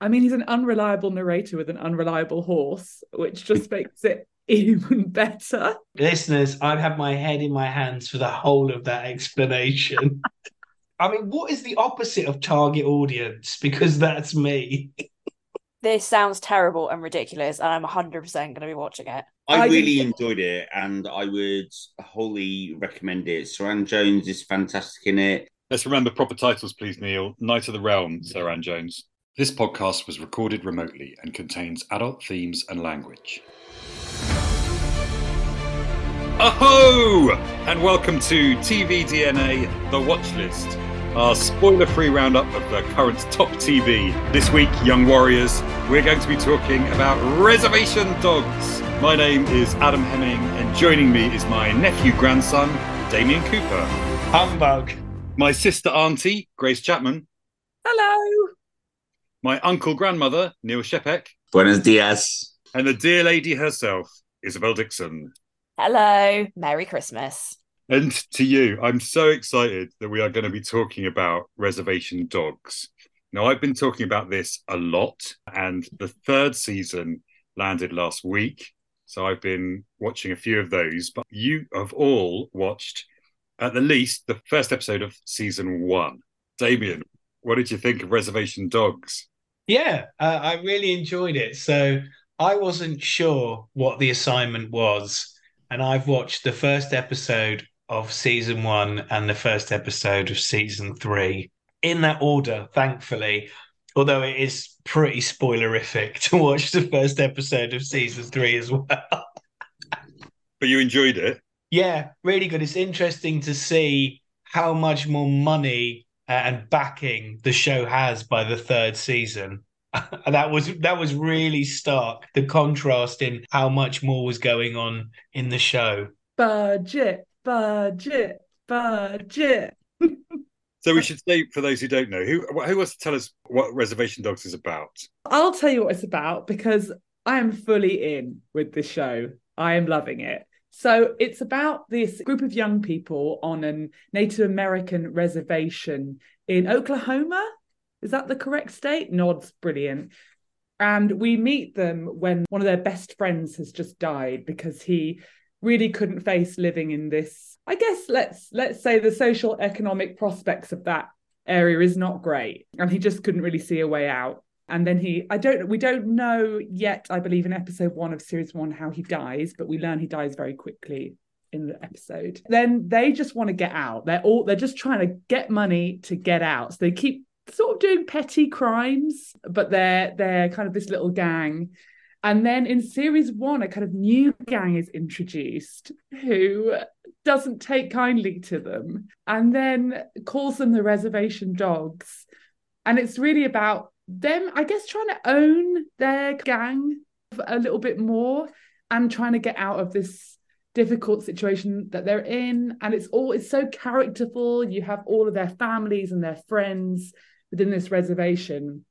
I mean, he's an unreliable narrator with an unreliable horse, which just makes it even better. Listeners, I've had my head in my hands for the whole of that explanation. I mean, what is the opposite of target audience? Because that's me. This sounds terrible and ridiculous, and I'm 100% going to be watching it. I, I really didn't- enjoyed it and I would wholly recommend it. Suranne Jones is fantastic in it. Let's remember proper titles, please, Neil. Knight of the Realm, Sir Anne Jones. This podcast was recorded remotely and contains adult themes and language. Aho! And welcome to TV DNA The Watch List, our spoiler free roundup of the current top TV. This week, Young Warriors, we're going to be talking about Reservation Dogs. My name is Adam Hemming, and joining me is my nephew grandson, Damien Cooper, Humbug. my sister auntie, Grace Chapman, Hello. My uncle grandmother, Neil Shepek, Buenos dias. and the dear lady herself, Isabel Dixon. Hello, Merry Christmas. And to you, I'm so excited that we are going to be talking about reservation dogs. Now, I've been talking about this a lot, and the third season landed last week. So I've been watching a few of those, but you have all watched at the least the first episode of season one. Damien, what did you think of Reservation Dogs? Yeah, uh, I really enjoyed it. So I wasn't sure what the assignment was, and I've watched the first episode of season one and the first episode of season three in that order, thankfully. Although it is pretty spoilerific to watch the first episode of season three as well. But you enjoyed it. Yeah, really good. It's interesting to see how much more money Uh, and backing the show has by the third season. And that was that was really stark. The contrast in how much more was going on in the show. Budget, budget, budget. So we should say, for those who don't know, who who wants to tell us what Reservation Dogs is about? I'll tell you what it's about because I am fully in with this show. I am loving it. So it's about this group of young people on a Native American reservation in Oklahoma. Is that the correct state? Nods, brilliant. And we meet them when one of their best friends has just died because he really couldn't face living in this. I guess let's let's say the social economic prospects of that area is not great, and he just couldn't really see a way out. And then he, I don't, we don't know yet. I believe in episode one of series one how he dies, but we learn he dies very quickly in the episode. Then they just want to get out. They're all they're just trying to get money to get out. So they keep sort of doing petty crimes, but they're they're kind of this little gang. And then in series one, a kind of new gang is introduced who doesn't take kindly to them and then calls them the reservation dogs. And it's really about them, I guess, trying to own their gang a little bit more and trying to get out of this difficult situation that they're in. And it's all it's so characterful. You have all of their families and their friends within this reservation.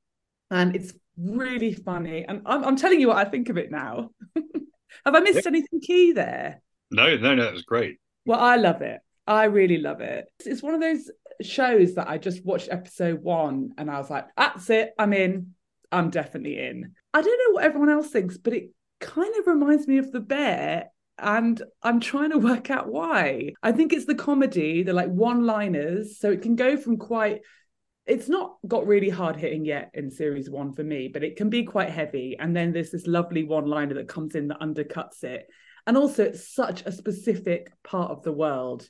And it's really funny. And I'm, I'm telling you what I think of it now. have I missed anything key there? No, no, no, that was great. Well, I love it. I really love it. It's one of those shows that I just watched episode one and I was like, that's it. I'm in. I'm definitely in. I don't know what everyone else thinks, but it kind of reminds me of The Bear. And I'm trying to work out why. I think it's the comedy, the like one liners. So it can go from quite, it's not got really hard hitting yet in series one for me, but it can be quite heavy. And then there's this lovely one liner that comes in that undercuts it. And also, it's such a specific part of the world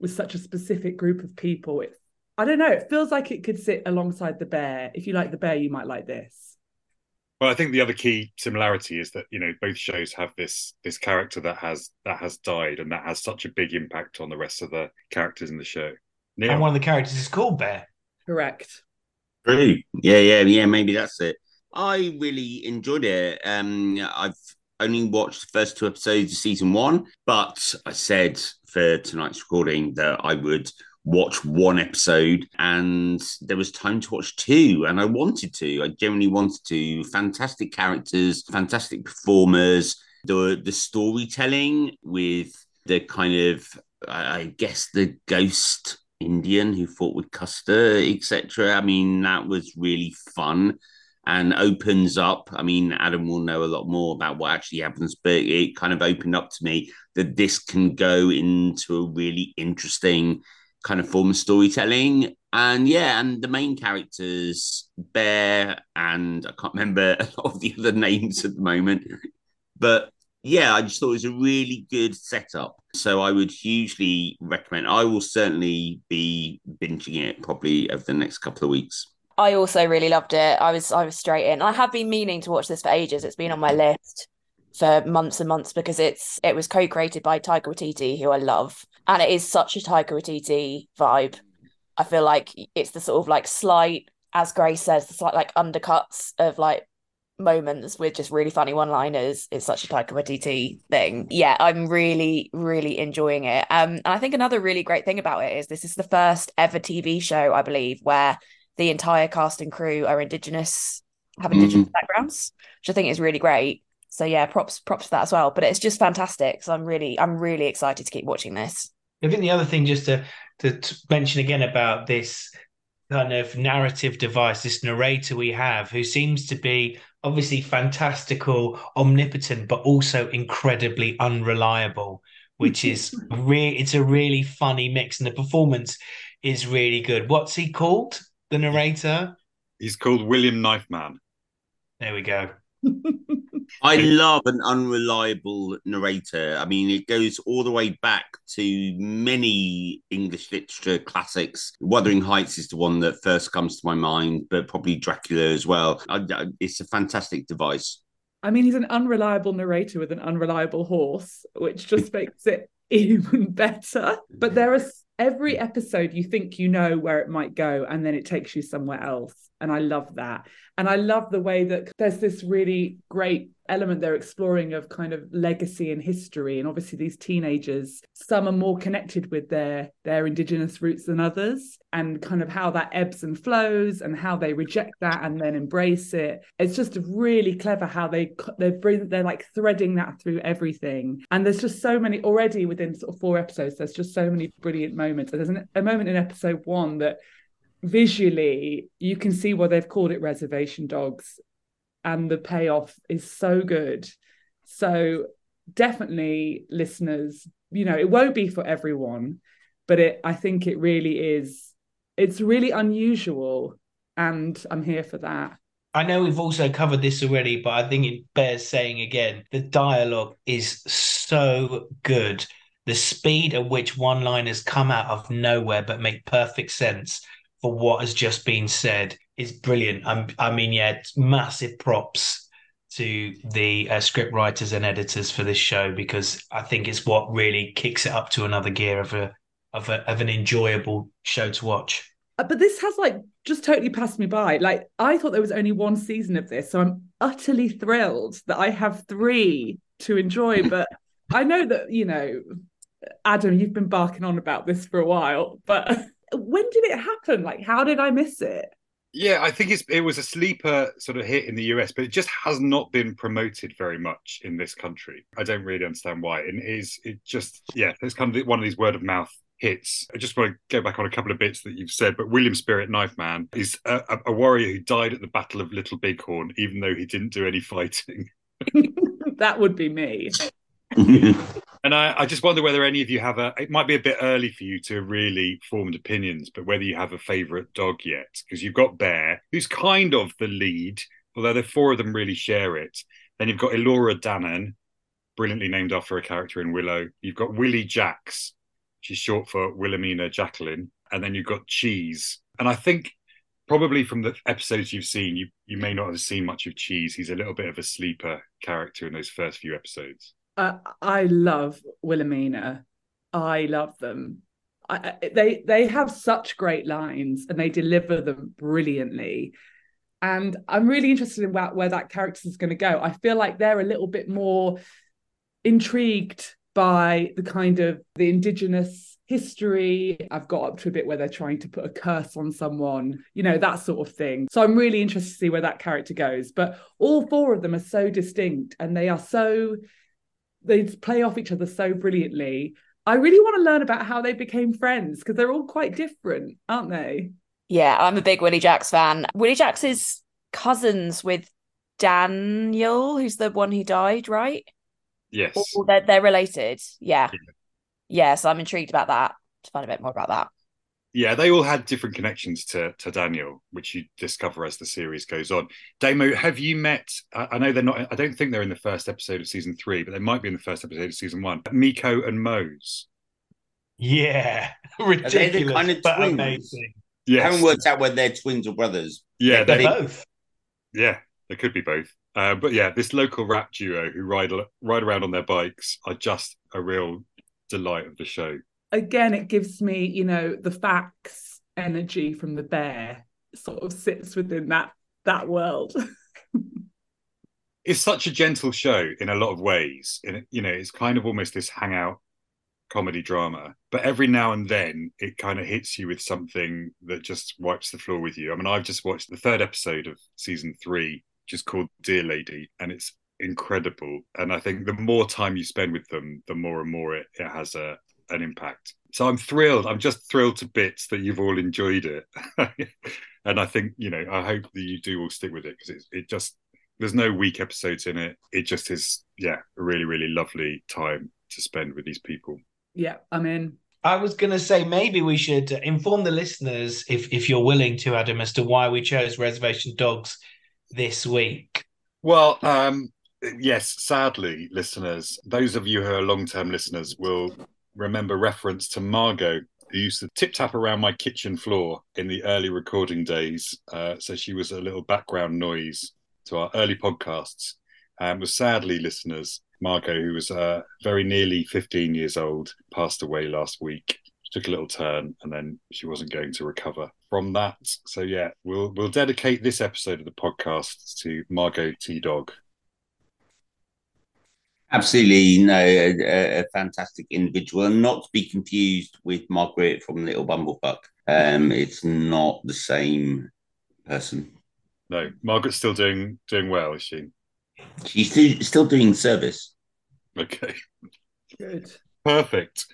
with such a specific group of people. It, I don't know. It feels like it could sit alongside the bear. If you like the bear, you might like this. Well, I think the other key similarity is that you know both shows have this this character that has that has died and that has such a big impact on the rest of the characters in the show. Neil, And one of the characters is called Bear. Correct. True. Yeah, yeah, yeah. Maybe that's it. I really enjoyed it. Um, I've only watched the first two episodes of season one, but I said for tonight's recording that I would watch one episode and there was time to watch two and I wanted to. I genuinely wanted to. Fantastic characters, fantastic performers, the the storytelling with the kind of I guess the ghost Indian who fought with Custer, etc. I mean, that was really fun. And opens up. I mean, Adam will know a lot more about what actually happens, but it kind of opened up to me that this can go into a really interesting kind of form of storytelling. And yeah, and the main characters, Bear, and I can't remember a lot of the other names at the moment, but yeah, I just thought it was a really good setup. So I would hugely recommend. I will certainly be binging it probably over the next couple of weeks. I also really loved it. I was I was straight in. I have been meaning to watch this for ages. It's been on my list for months and months because it's it was co-created by Taika Waititi, who I love, and it is such a Taika Waititi vibe. I feel like it's the sort of like slight, as Grace says, the slight like undercuts of like moments with just really funny one-liners. It's such a Taika Waititi thing. Yeah, I'm really really enjoying it. Um, and I think another really great thing about it is this is the first ever TV show, I believe, where the entire cast and crew are indigenous, have indigenous mm. backgrounds, which I think is really great. So yeah, props props for that as well. But it's just fantastic. So I'm really I'm really excited to keep watching this. I think the other thing just to to, to mention again about this kind of narrative device, this narrator we have, who seems to be obviously fantastical, omnipotent, but also incredibly unreliable, which is really it's a really funny mix, and the performance is really good. What's he called? The narrator? He's called William Knifeman. There we go. I love an unreliable narrator. I mean, it goes all the way back to many English literature classics. Wuthering Heights is the one that first comes to my mind, but probably Dracula as well. It's a fantastic device. I mean, he's an unreliable narrator with an unreliable horse, which just makes it even better. But there are every episode you think you know where it might go and then it takes you somewhere else and i love that. And i love the way that there's this really great element they're exploring of kind of legacy and history. And obviously these teenagers some are more connected with their their indigenous roots than others and kind of how that ebbs and flows and how they reject that and then embrace it. It's just really clever how they they bring they're like threading that through everything. And there's just so many already within sort of four episodes there's just so many brilliant moments. And there's an, a moment in episode one that visually you can see why they've called it reservation dogs and the payoff is so good. So definitely listeners you know it won't be for everyone but it i think it really is it's really unusual and i'm here for that. I know we've also covered this already, but I think it bears saying again the dialogue is so good. The speed at which one liners come out of nowhere but make perfect sense for what has just been said is brilliant. I'm, i mean, yeah, massive props to the uh, script writers and editors for this show because I think it's what really kicks it up to another gear of a of a of an enjoyable show to watch. Uh, but this has like just totally passed me by. Like I thought there was only one season of this, so I'm utterly thrilled that I have three to enjoy. But I know that you know, Adam, you've been barking on about this for a while, but when did it happen? Like, how did I miss it? Yeah, I think it was a sleeper sort of hit in the US, but it just has not been promoted very much in this country. I don't really understand why. And it is it just yeah, it's kind of one of these word of mouth hits. I just want to go back on a couple of bits that you've said, but William Spirit Knife Man is a, a warrior who died at the Battle of Little Bighorn, even though he didn't do any fighting. that would be me. And I, I, just wonder whether any of you have a. It might be a bit early for you to really formed opinions, but whether you have a favourite dog yet, because you've got Bear, who's kind of the lead, although the four of them really share it. Then you've got Elora Danan, brilliantly named after a character in Willow. You've got Willie Jacks, she's short for Wilhelmina Jacqueline, and then you've got Cheese. And I think probably from the episodes you've seen, you you may not have seen much of Cheese. He's a little bit of a sleeper character in those first few episodes. Uh, I love Wilhelmina. I love them. I, they they have such great lines and they deliver them brilliantly. And I'm really interested in where, where that character is going to go. I feel like they're a little bit more intrigued by the kind of the indigenous history. I've got up to a bit where they're trying to put a curse on someone, you know, that sort of thing. So I'm really interested to see where that character goes. But all four of them are so distinct and they are so they play off each other so brilliantly. I really want to learn about how they became friends because they're all quite different, aren't they? Yeah, I'm a big Willie Jacks fan. Willie Jacks is cousins with Daniel, who's the one who died, right? Yes. Or they're, they're related. Yeah. Yeah. Yeah. So I'm intrigued about that to find a bit more about that. Yeah, they all had different connections to to Daniel, which you discover as the series goes on. Damo, have you met? I I know they're not. I don't think they're in the first episode of season three, but they might be in the first episode of season one. Miko and Mose. Yeah, they the ridiculous, kind of but twins? amazing. I Yes. haven't worked out whether they're twins or brothers. Yeah, They're they, both. yeah, they could be both. Uh, but yeah, this local rap duo who ride ride around on their bikes are just a real delight of the show. Again, it gives me, you know, the Faks energy from the bear sort of sits within that that world. it's such a gentle show in a lot of ways. In you know, it's kind of almost this hangout comedy drama, but every now and then it kind of hits you with something that just wipes the floor with you. I mean, I've just watched the third episode of season three, is called Dear Lady, and it's incredible. And I think the more time you spend with them, the more and more it, it has a an impact. So I'm thrilled. I'm just thrilled to bits that you've all enjoyed it. and I think, you know, I hope that you do all stick with it because it, it just, there's no weak episodes in it. It just is, yeah, a really, really lovely time to spend with these people. yeah, I'm in. I was going to say maybe we should inform the listeners, if if you're willing to, Adam, as to why we chose Reservation Dogs this week. Well, um, yes, sadly, listeners, those of you who are long term listeners will remember reference to Margot, who used to tip tap around my kitchen floor in the early recording days. Uh, so she was a little background noise to our early podcasts. And was sadly, listeners, Margot, who was uh, very nearly 15 years old, passed away last week. She took a little turn and then she wasn't going to recover from that. So yeah, we'll we'll dedicate this episode of the podcast to Margot T Dog. Absolutely, no, a, a fantastic individual, and not to be confused with Margaret from Little Bumblefuck. Um, it's not the same person. No, Margaret's still doing doing well, is she? She's still, still doing service. Okay. Good. Perfect.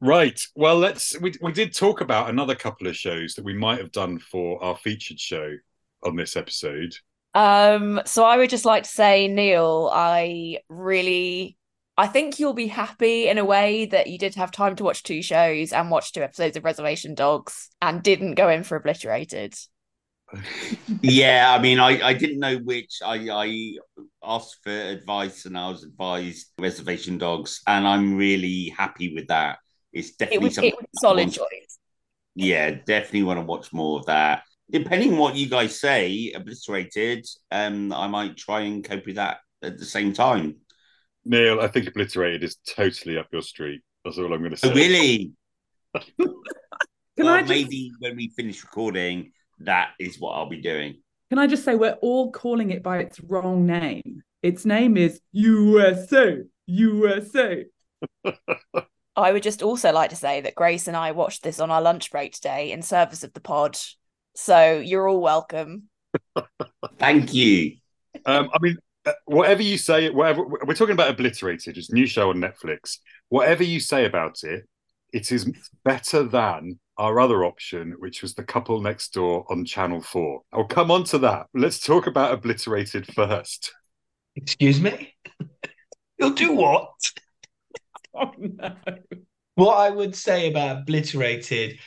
Right. Well, let's. We we did talk about another couple of shows that we might have done for our featured show on this episode. Um, so I would just like to say, Neil, I really I think you'll be happy in a way that you did have time to watch two shows and watch two episodes of Reservation Dogs and didn't go in for obliterated. yeah, I mean, I, I didn't know which. I, I asked for advice and I was advised Reservation Dogs, and I'm really happy with that. It's It definitely was, something it was solid choice. Yeah, definitely want to watch more of that. Depending on what you guys say, obliterated, um, I might try and cope with that at the same time. Neil, I think Obliterated is totally up your street. That's all I'm going to say. Oh, really? Can well, I just maybe when we finish recording, that is what I'll be doing. can I just say we're all calling it by its wrong name. Its name is USA. USA. I would just also like to say that Grace and I watched this on our lunch break today in service of the pod. So you're all welcome. Thank you. Um, I mean, uh, whatever you say, whatever we're talking about, Obliterated, it's a new show on Netflix. Whatever you say about it, it is better than our other option, which was The Couple Next Door on Channel Four. I'll come on to that. Let's talk about Obliterated first. Excuse me? You'll do what? Oh no. What I would say about Obliterated.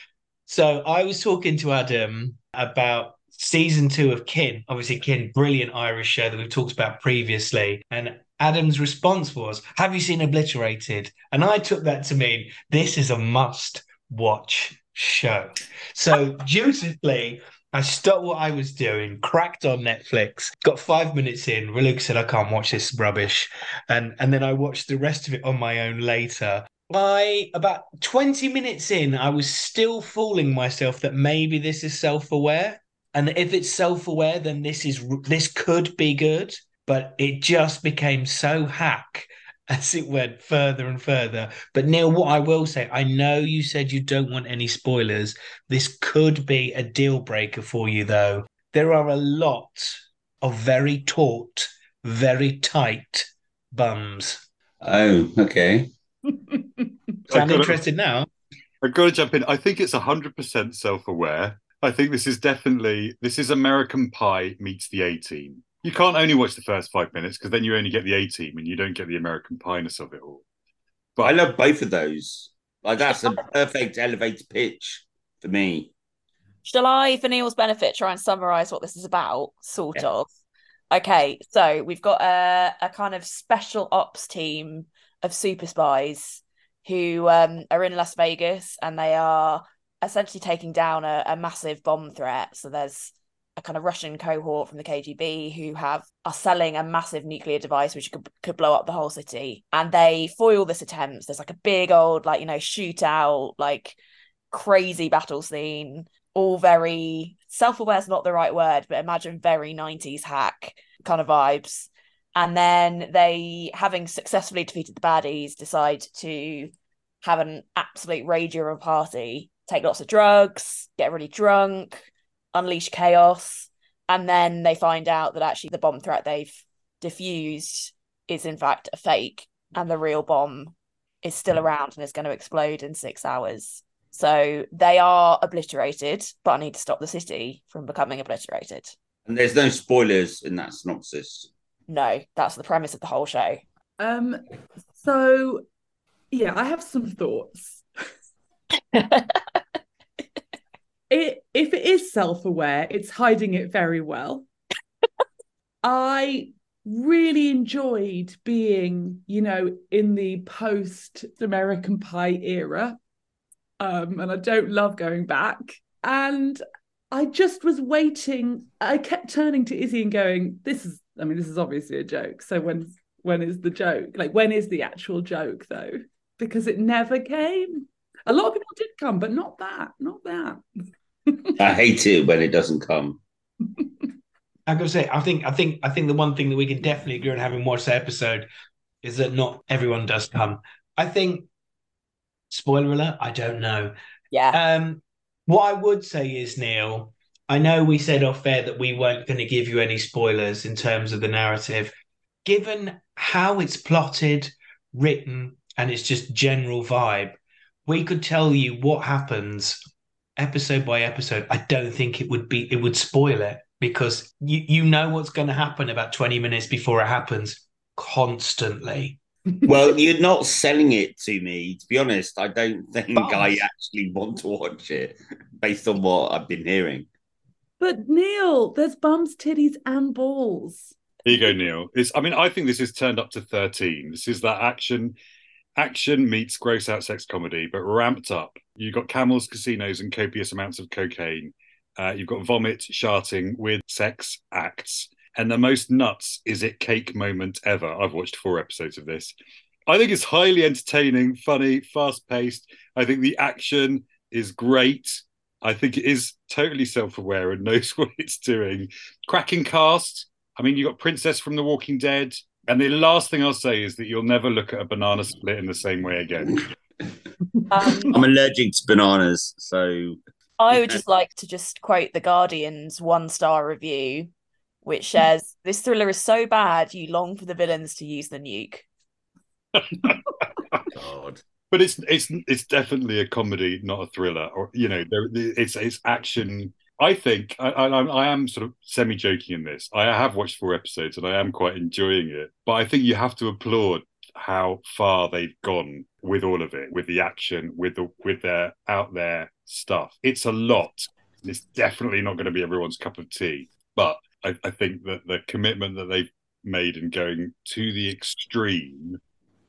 So I was talking to Adam about season two of Kin. Obviously, Kin, brilliant Irish show that we've talked about previously. And Adam's response was, Have you seen Obliterated? And I took that to mean this is a must watch show. So dutifully, I stopped what I was doing, cracked on Netflix, got five minutes in. Luke said, I can't watch this rubbish. And, and then I watched the rest of it on my own later. By about 20 minutes in, I was still fooling myself that maybe this is self aware. And if it's self aware, then this is this could be good. But it just became so hack as it went further and further. But Neil, what I will say, I know you said you don't want any spoilers. This could be a deal breaker for you, though. There are a lot of very taut, very tight bums. Oh, okay. Sound I've got to- interested now? I've got to jump in. I think it's 100% self aware. I think this is definitely this is American Pie meets the A Team. You can't only watch the first five minutes because then you only get the A Team and you don't get the American Pie-ness of it all. But I love both of those. Like that's a perfect elevator pitch for me. Shall I, for Neil's benefit, try and summarize what this is about? Sort Yeah. of. Okay, so we've got a, a kind of special ops team of super spies who um, are in Las Vegas and they are essentially taking down a, a massive bomb threat. So there's a kind of Russian cohort from the KGB who have are selling a massive nuclear device which could could blow up the whole city. And they foil this attempt. There's like a big old like you know shootout, like crazy battle scene. All very self-aware is not the right word, but imagine very 90s hack kind of vibes. And then they, having successfully defeated the baddies, decide to have an absolute rager of a party, take lots of drugs, get really drunk, unleash chaos. And then they find out that actually the bomb threat they've diffused is in fact a fake and the real bomb is still around and is going to explode in six hours. So they are obliterated, but I need to stop the city from becoming obliterated. And there's no spoilers in that synopsis. No, that's the premise of the whole show. Um, so yeah, I have some thoughts. It if it is self-aware, it's hiding it very well. I really enjoyed being, you know, in the post American Pie era. Um, and I don't love going back. And I just was waiting. I kept turning to Izzi and going, This is, I mean, this is obviously a joke. So when when is the joke? Like when is the actual joke though? Because it never came. A lot of people did come, but not that, not that. I hate it when it doesn't come. I gotta say, I think, I think, I think the one thing that we can definitely agree on having watched the episode is that not everyone does come. I think, spoiler alert, I don't know. Yeah. Um, what I would say is, Neil, I know we said off air that we weren't going to give you any spoilers in terms of the narrative. Given how it's plotted, written, and it's just general vibe, we could tell you what happens episode by episode. I don't think it would be it would spoil it because you you know what's going to happen about 20 minutes before it happens constantly. Well, you're not selling it to me. To be honest, I don't think Bums. I actually want to watch it based on what I've been hearing. But Neil, there's bums, titties, and balls. Here you go, Neil. It's, I mean, I think this is turned up to 13. This is that action action meets gross out sex comedy, but ramped up. You've got camels, casinos, and copious amounts of cocaine. Uh, you've got vomit, sharting with sex acts. And the most nuts is it cake moment ever. I've watched four episodes of this. I think it's highly entertaining, funny, fast paced. I think the action is great. I think it is totally self aware and knows what it's doing. Cracking cast. I mean, you got Princess from The Walking Dead. And the last thing I'll say is that you'll never look at a banana split in the same way again. Um, I'm allergic to bananas, so I would just like to just quote the Guardian's one star review, which says, This thriller is so bad you long for the villains to use the nuke. God. But it's it's it's definitely a comedy, not a thriller. Or you know, there, it's it's action. I think I, I, I am sort of semi joking in this. I have watched four episodes and I am quite enjoying it. But I think you have to applaud how far they've gone with all of it, with the action, with the with their out there stuff. It's a lot. It's definitely not going to be everyone's cup of tea. But I, I think that the commitment that they've made in going to the extreme,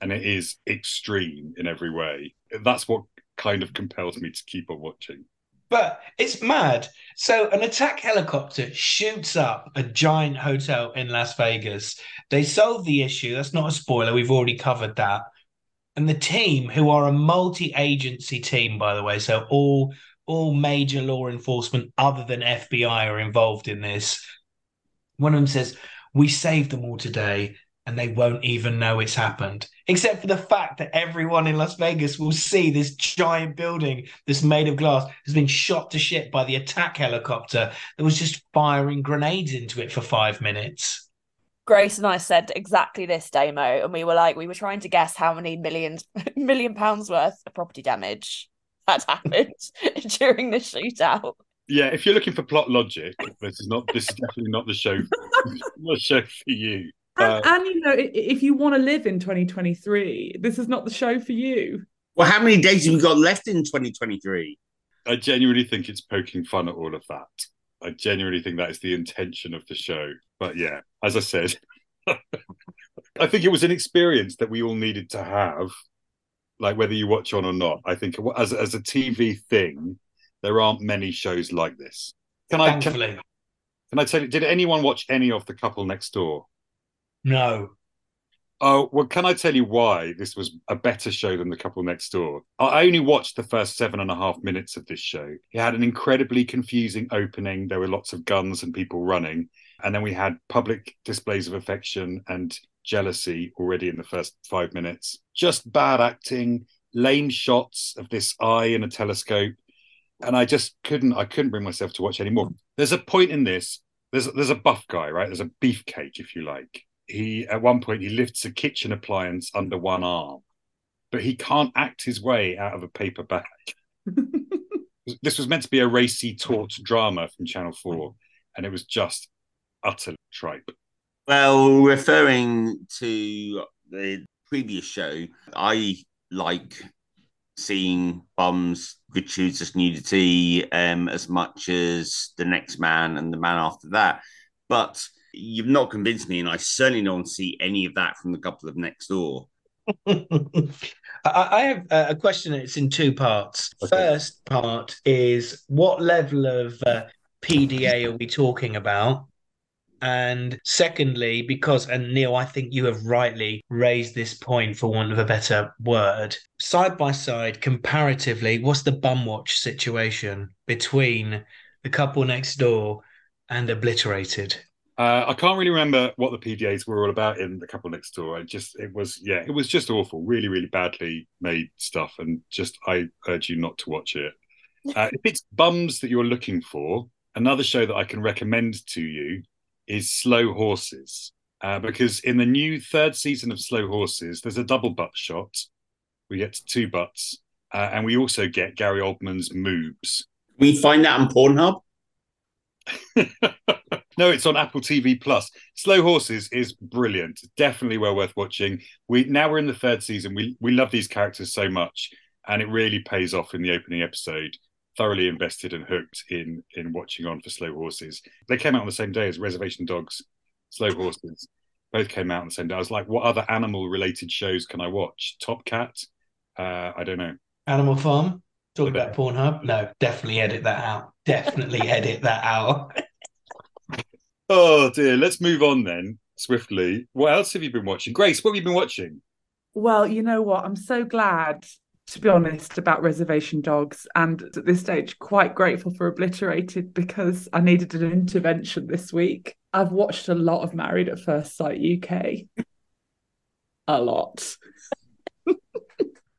and it is extreme in every way, that's what kind of compels me to keep on watching. But it's mad. So an attack helicopter shoots up a giant hotel in Las Vegas. They solve the issue. That's not a spoiler. We've already covered that. And the team, who are a multi-agency team, by the way, so all all major law enforcement other than FBI are involved in this. One of them says, "We saved them all today." And they won't even know it's happened, except for the fact that everyone in Las Vegas will see this giant building that's made of glass has been shot to shit by the attack helicopter that was just firing grenades into it for five minutes. Grace and I said exactly this Damo, and we were like, we were trying to guess how many millions, million pounds worth of property damage had happened during the shootout. yeah, if you're looking for plot logic, this is not. This is definitely not the show. not the show for you. Uh, and, and you know, if you want to live in 2023, this is not the show for you. Well, how many days have we got left in 2023? I genuinely think it's poking fun at all of that. I genuinely think that is the intention of the show. But yeah, as I said, I think it was an experience that we all needed to have, like whether you watch on or not. I think as as a TV thing, there aren't many shows like this. Can I can, Thankfully, can I tell you? Did anyone watch any of the couple next door? No. Oh, well, can I tell you why this was a better show than The Couple Next Door? I only watched the first seven and a half minutes of this show. It had an incredibly confusing opening. There were lots of guns and people running. And then we had public displays of affection and jealousy already in the first five minutes. Just bad acting, lame shots of this eye in a telescope. And I just couldn't, I couldn't bring myself to watch anymore. There's a point in this. There's, there's a buff guy, right? There's a beefcake, if you like he at one point he lifts a kitchen appliance under one arm but he can't act his way out of a paper bag this was meant to be a racy taut drama from channel 4 and it was just utter tripe Well, referring to the previous show, I like seeing bums, gratuitous nudity um, as much as the next man and the man after that. But you've not convinced me, and I certainly don't see any of that from the couple of next door. I, I have a a question. It's in two parts. Okay. First part is what level of uh, PDA are we talking about? And secondly, because, and Neil, I think you have rightly raised this point for want of a better word. Side by side, comparatively, what's the bum watch situation between the couple next door and obliterated? Uh, i can't really remember what the pdas were all about in the couple next door. I just it was yeah it was just awful really really badly made stuff and just i urge you not to watch it. Uh, if it's bums that you're looking for another show that i can recommend to you is slow horses. Uh, because in the new third season of slow horses there's a double butt shot. We get two butts uh, and we also get gary oldman's moobs We find that on Pornhub. no, it's on Apple TV Plus. Slow Horses is brilliant. Definitely well worth watching. We now we're in the third season. We we love these characters so much, and it really pays off in the opening episode. Thoroughly invested and hooked in in watching on for Slow Horses. They came out on the same day as Reservation Dogs, Slow Horses. Both came out on the same day. I was like, what other animal related shows can I watch? Top Cat? Uh, I don't know. Animal Farm? Talk about Pornhub? No, definitely edit that out. Definitely edit that out. Oh dear. Let's move on then swiftly. What else have you been watching? Grace, what have you been watching? Well, you know what? I'm so glad, to be honest, about Reservation Dogs. And at this stage, quite grateful for Obliterated because I needed an intervention this week. I've watched a lot of Married at First Sight UK. A lot.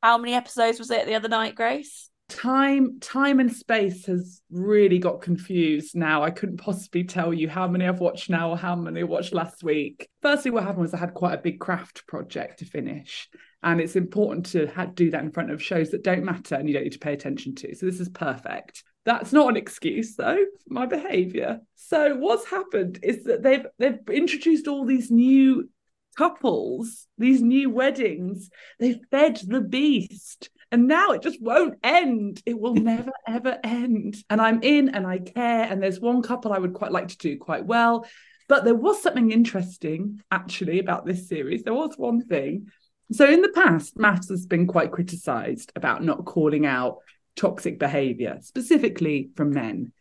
How many episodes was it the other night, Grace? Time, time and space has really got confused now. I couldn't possibly tell you how many I've watched now or how many I watched last week. Firstly, what happened was I had quite a big craft project to finish, and it's important to ha- do that in front of shows that don't matter and you don't need to pay attention to. So this is perfect. That's not an excuse though for my behaviour. So what's happened is that they've they've introduced all these new couples, these new weddings. They fed the beast. And now it just won't end. It will never, ever end. And I'm in and I care. And there's one couple I would quite like to do quite well. But there was something interesting actually about this series. There was one thing. So in the past, MAFS has been quite criticized about not calling out toxic behavior, specifically from men.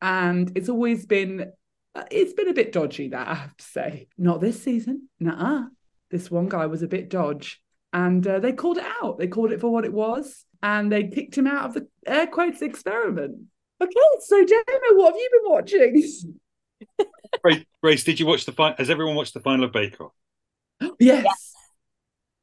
And it's always been it's been a bit dodgy that I have to say. Not this season. Nuh-uh. This one guy was a bit dodge. And uh, they called it out. They called it for what it was. And they kicked him out of the air quotes experiment. Okay, so Damo, what have you been watching? Grace, Grace, did you watch the final? Has everyone watched the final of Bake Off? yes.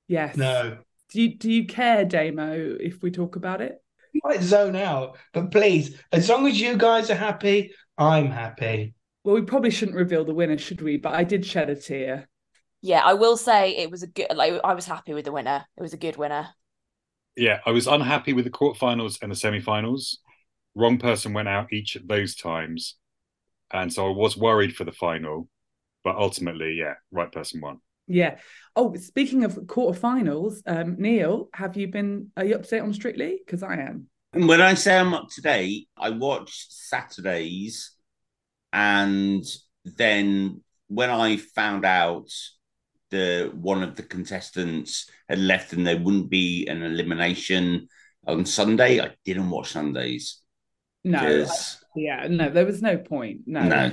Yes. No. Do you do you care, Damo, if we talk about it? You might zone out, but please, as long as you guys are happy, I'm happy. Well, we probably shouldn't reveal the winner, should we? But I did shed a tear. Yeah, I will say it was a good. Like I was happy with the winner. It was a good winner. Yeah, I was unhappy with the quarterfinals and the semi-finals. Wrong person went out each of those times. And so I was worried for the final. But ultimately, yeah, right person won. Yeah. Oh, speaking of quarterfinals, um, Neil, have you been? Are you up to date on Strictly? Because I am. And when I say I'm up to date, I watch Saturdays, and then when I found out the one of the contestants had left and there wouldn't be an elimination on Sunday, I didn't watch Sundays. No. Yeah. No, there was no point. No. No,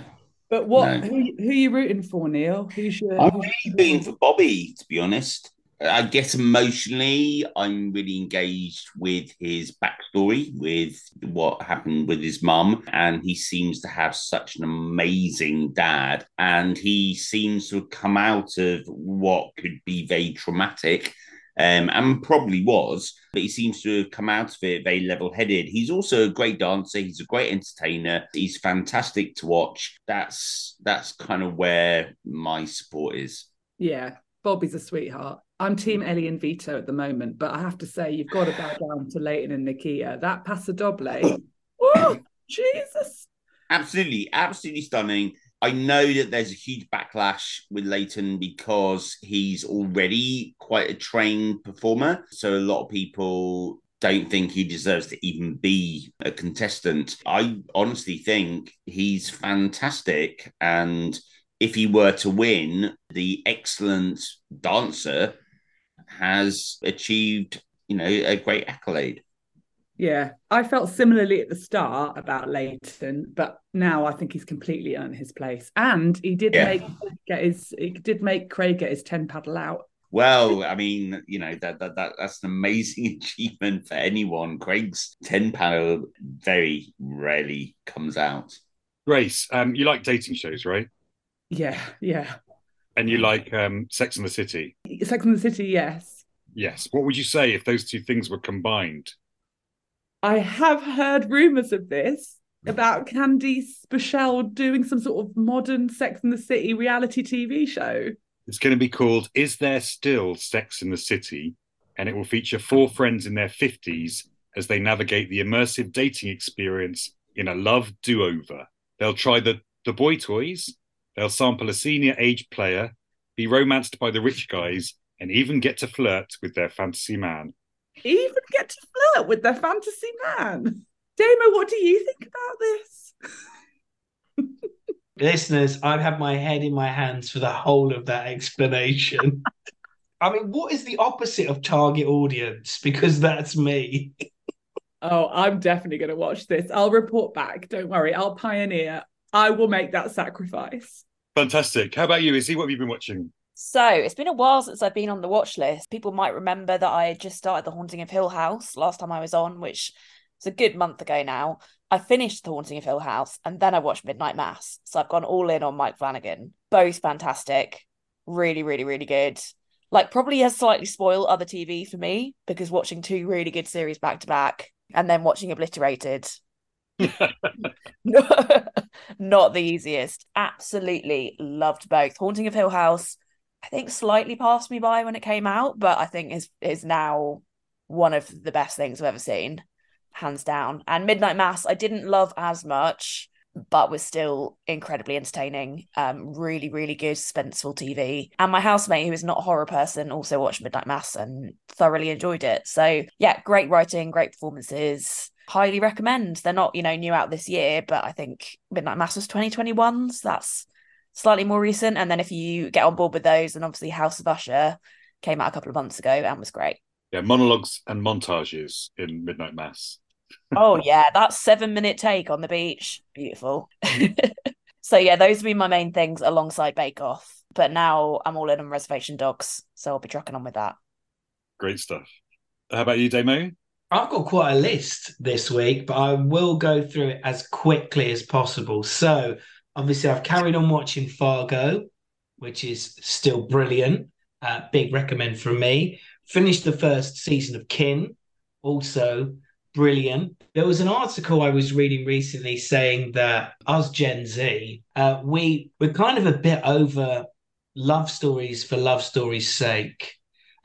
But what? No. Who, who are you rooting for, Neil? Who's your? I'm really rooting for Bobby, to be honest. I guess emotionally, I'm really engaged with his backstory, with what happened with his mum. And he seems to have such an amazing dad. And he seems to have come out of what could be very traumatic. Um, and probably was, but he seems to have come out of it very level headed. He's also a great dancer. He's a great entertainer. He's fantastic to watch. That's that's kind of where my support is. Yeah, Bobby's a sweetheart. I'm Team Ellie and Vito at the moment, but I have to say you've got to bow down to Layton and Nikita. That Paso Doble. oh, Jesus. Absolutely, absolutely stunning. I know that there's a huge backlash with Layton because he's already quite a trained performer. So a lot of people don't think he deserves to even be a contestant. I honestly think he's fantastic. And if he were to win, the excellent dancer has achieved, you know, a great accolade. Yeah, I felt similarly at the start about Layton, but now I think he's completely earned his place. And he did Yeah. make get his he did make Craig get his 10 paddle out. Well, I mean, you know that, that that that's an amazing achievement for anyone. Craig's ten paddle very rarely comes out. Grace, um, you like dating shows, right? Yeah, yeah. And you like um, Sex and the City. Sex and the City, yes. Yes. What would you say if those two things were combined? I have heard rumors of this about Candace Bushnell doing some sort of modern Sex and the City reality TV show. It's going to be called Is There Still Sex in the City? And it will feature four friends in their 50s as they navigate the immersive dating experience in a love do over. They'll try the, the boy toys, they'll sample a senior age player, be romanced by the rich guys, and even get to flirt with their fantasy man. Even get to flirt with their fantasy man. Damo, what do you think about this? Listeners, I've had my head in my hands for the whole of that explanation. I mean, what is the opposite of target audience? Because that's me. Oh, I'm definitely going to watch this. I'll report back. Don't worry. I'll pioneer. I will make that sacrifice. Fantastic. How about you, Izzi? What have you been watching? So it's been a while since I've been on the watch list. People might remember that I just started The Haunting of Hill House last time I was on, which was a good month ago now. I finished The Haunting of Hill House and then I watched Midnight Mass. So I've gone all in on Mike Flanagan. Both fantastic. Really, really, really good. Like, probably has slightly spoiled other TV for me because watching two really good series back to back and then watching Obliterated not the easiest. Absolutely loved both. Haunting of Hill House, I think slightly passed me by when it came out, but I think is is now one of the best things I've ever seen, hands down. And Midnight Mass, I didn't love as much, but was still incredibly entertaining. Um, really, really good suspenseful TV. And my housemate, who is not a horror person, also watched Midnight Mass and thoroughly enjoyed it. So yeah, great writing, great performances highly recommend. They're not, you know, new out this year, but I think Midnight Mass was 2021. So that's slightly more recent. And then if you get on board with those, and obviously House of Usher came out a couple of months ago and was great. Yeah, monologues and montages in Midnight Mass. Oh yeah, that seven minute take on the beach. Beautiful. so yeah, those would be my main things alongside Bake Off. But now I'm all in on Reservation Dogs. So I'll be trucking on with that. Great stuff. How about you, Damo? I've got quite a list this week, but I will go through it as quickly as possible. So, obviously, I've carried on watching Fargo, which is still brilliant. Uh, big recommend from me. Finished the first season of Kin, also brilliant. There was an article I was reading recently saying that us Gen Z, uh, we we're kind of a bit over love stories for love stories' sake.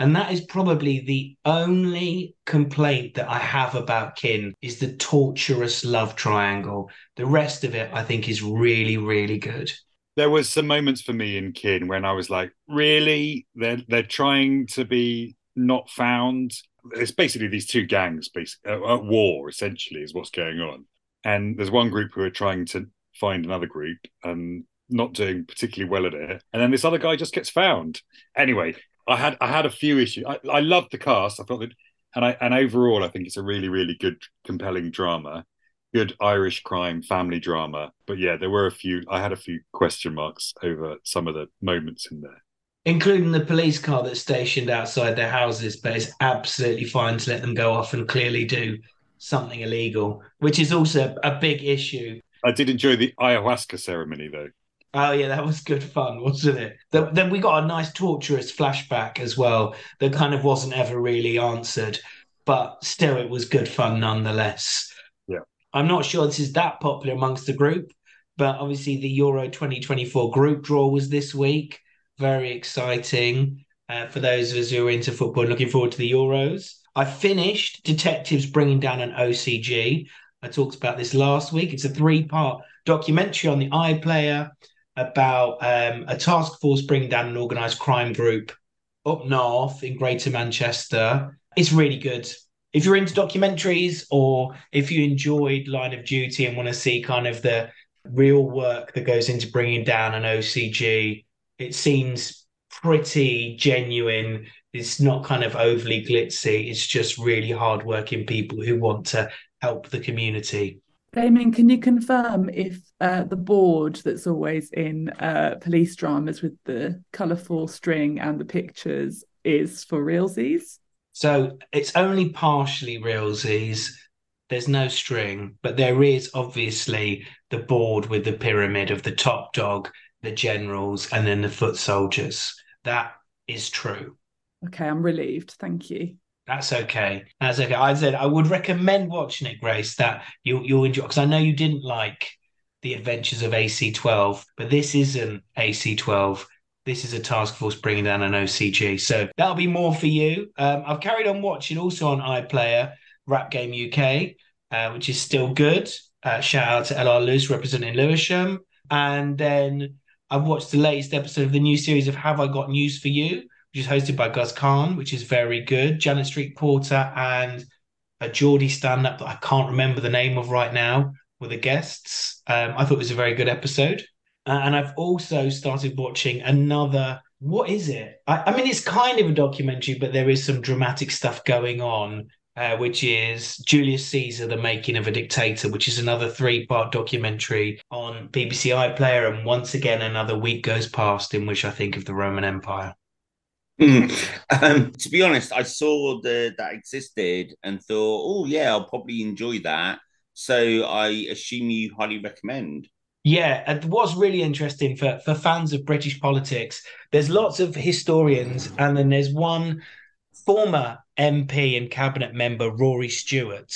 And that is probably the only complaint that I have about Kin is the torturous love triangle. The rest of it, I think, is really, really good. There was some moments for me in Kin when I was like, really? They're they're trying to be not found. It's basically these two gangs basically uh, at war, essentially, is what's going on. And there's one group who are trying to find another group and not doing particularly well at it. And then this other guy just gets found. Anyway, I had I had a few issues. I, I loved the cast. I thought that, and I and overall, I think it's a really really good, compelling drama, good Irish crime family drama. But yeah, there were a few. I had a few question marks over some of the moments in there, including the police car that's stationed outside their houses. But it's absolutely fine to let them go off and clearly do something illegal, which is also a big issue. I did enjoy the ayahuasca ceremony though. Oh yeah, that was good fun, wasn't it? The, then we got a nice torturous flashback as well that kind of wasn't ever really answered, but still it was good fun nonetheless. Yeah. I'm not sure this is that popular amongst the group, but obviously the Euro 2024 group draw was this week. Very exciting uh, for those of us who are into football and looking forward to the Euros. I finished Detectives Bringing Down an OCG. I talked about this last week. It's a three part documentary on the iPlayer about um, a task force bringing down an organised crime group up north in Greater Manchester. It's really good. If you're into documentaries or if you enjoyed Line of Duty and want to see kind of the real work that goes into bringing down an OCG, it seems pretty genuine. It's not kind of overly glitzy. It's just really hardworking people who want to help the community. Damien, can you confirm if uh, the board that's always in uh, police dramas with the colourful string and the pictures is for realsies? So it's only partially realsies. There's no string, but there is obviously the board with the pyramid of the top dog, the generals, and then the foot soldiers. That is true. Okay, I'm relieved. Thank you. That's okay. That's okay. I said I would recommend watching it, Grace. That you you'll enjoy because I know you didn't like the Adventures of AC12, but this isn't AC12. This is a task force bringing down an OCG. So that'll be more for you. Um, I've carried on watching also on iPlayer Rap Game UK, uh, which is still good. Uh, shout out to LR Loose representing Lewisham. And then I've watched the latest episode of the new series of Have I Got News for You, which is hosted by Guz Khan, which is very good. Janet Street Porter and a Geordie stand up that I can't remember the name of right now were the guests. Um, I thought it was a very good episode. Uh, and I've also started watching another. What is it? I, I, mean, it's kind of a documentary, but there is some dramatic stuff going on, uh, which is Julius Caesar, the making of a dictator, which is another three part documentary on BBC iPlayer. And once again, another week goes past in which I think of the Roman Empire. Um, to be honest, I saw the that existed and thought, oh yeah, I'll probably enjoy that. So I assume you highly recommend. Yeah, and what's really interesting for for fans of British politics, there's lots of historians, and then there's one former MP and cabinet member, Rory Stewart,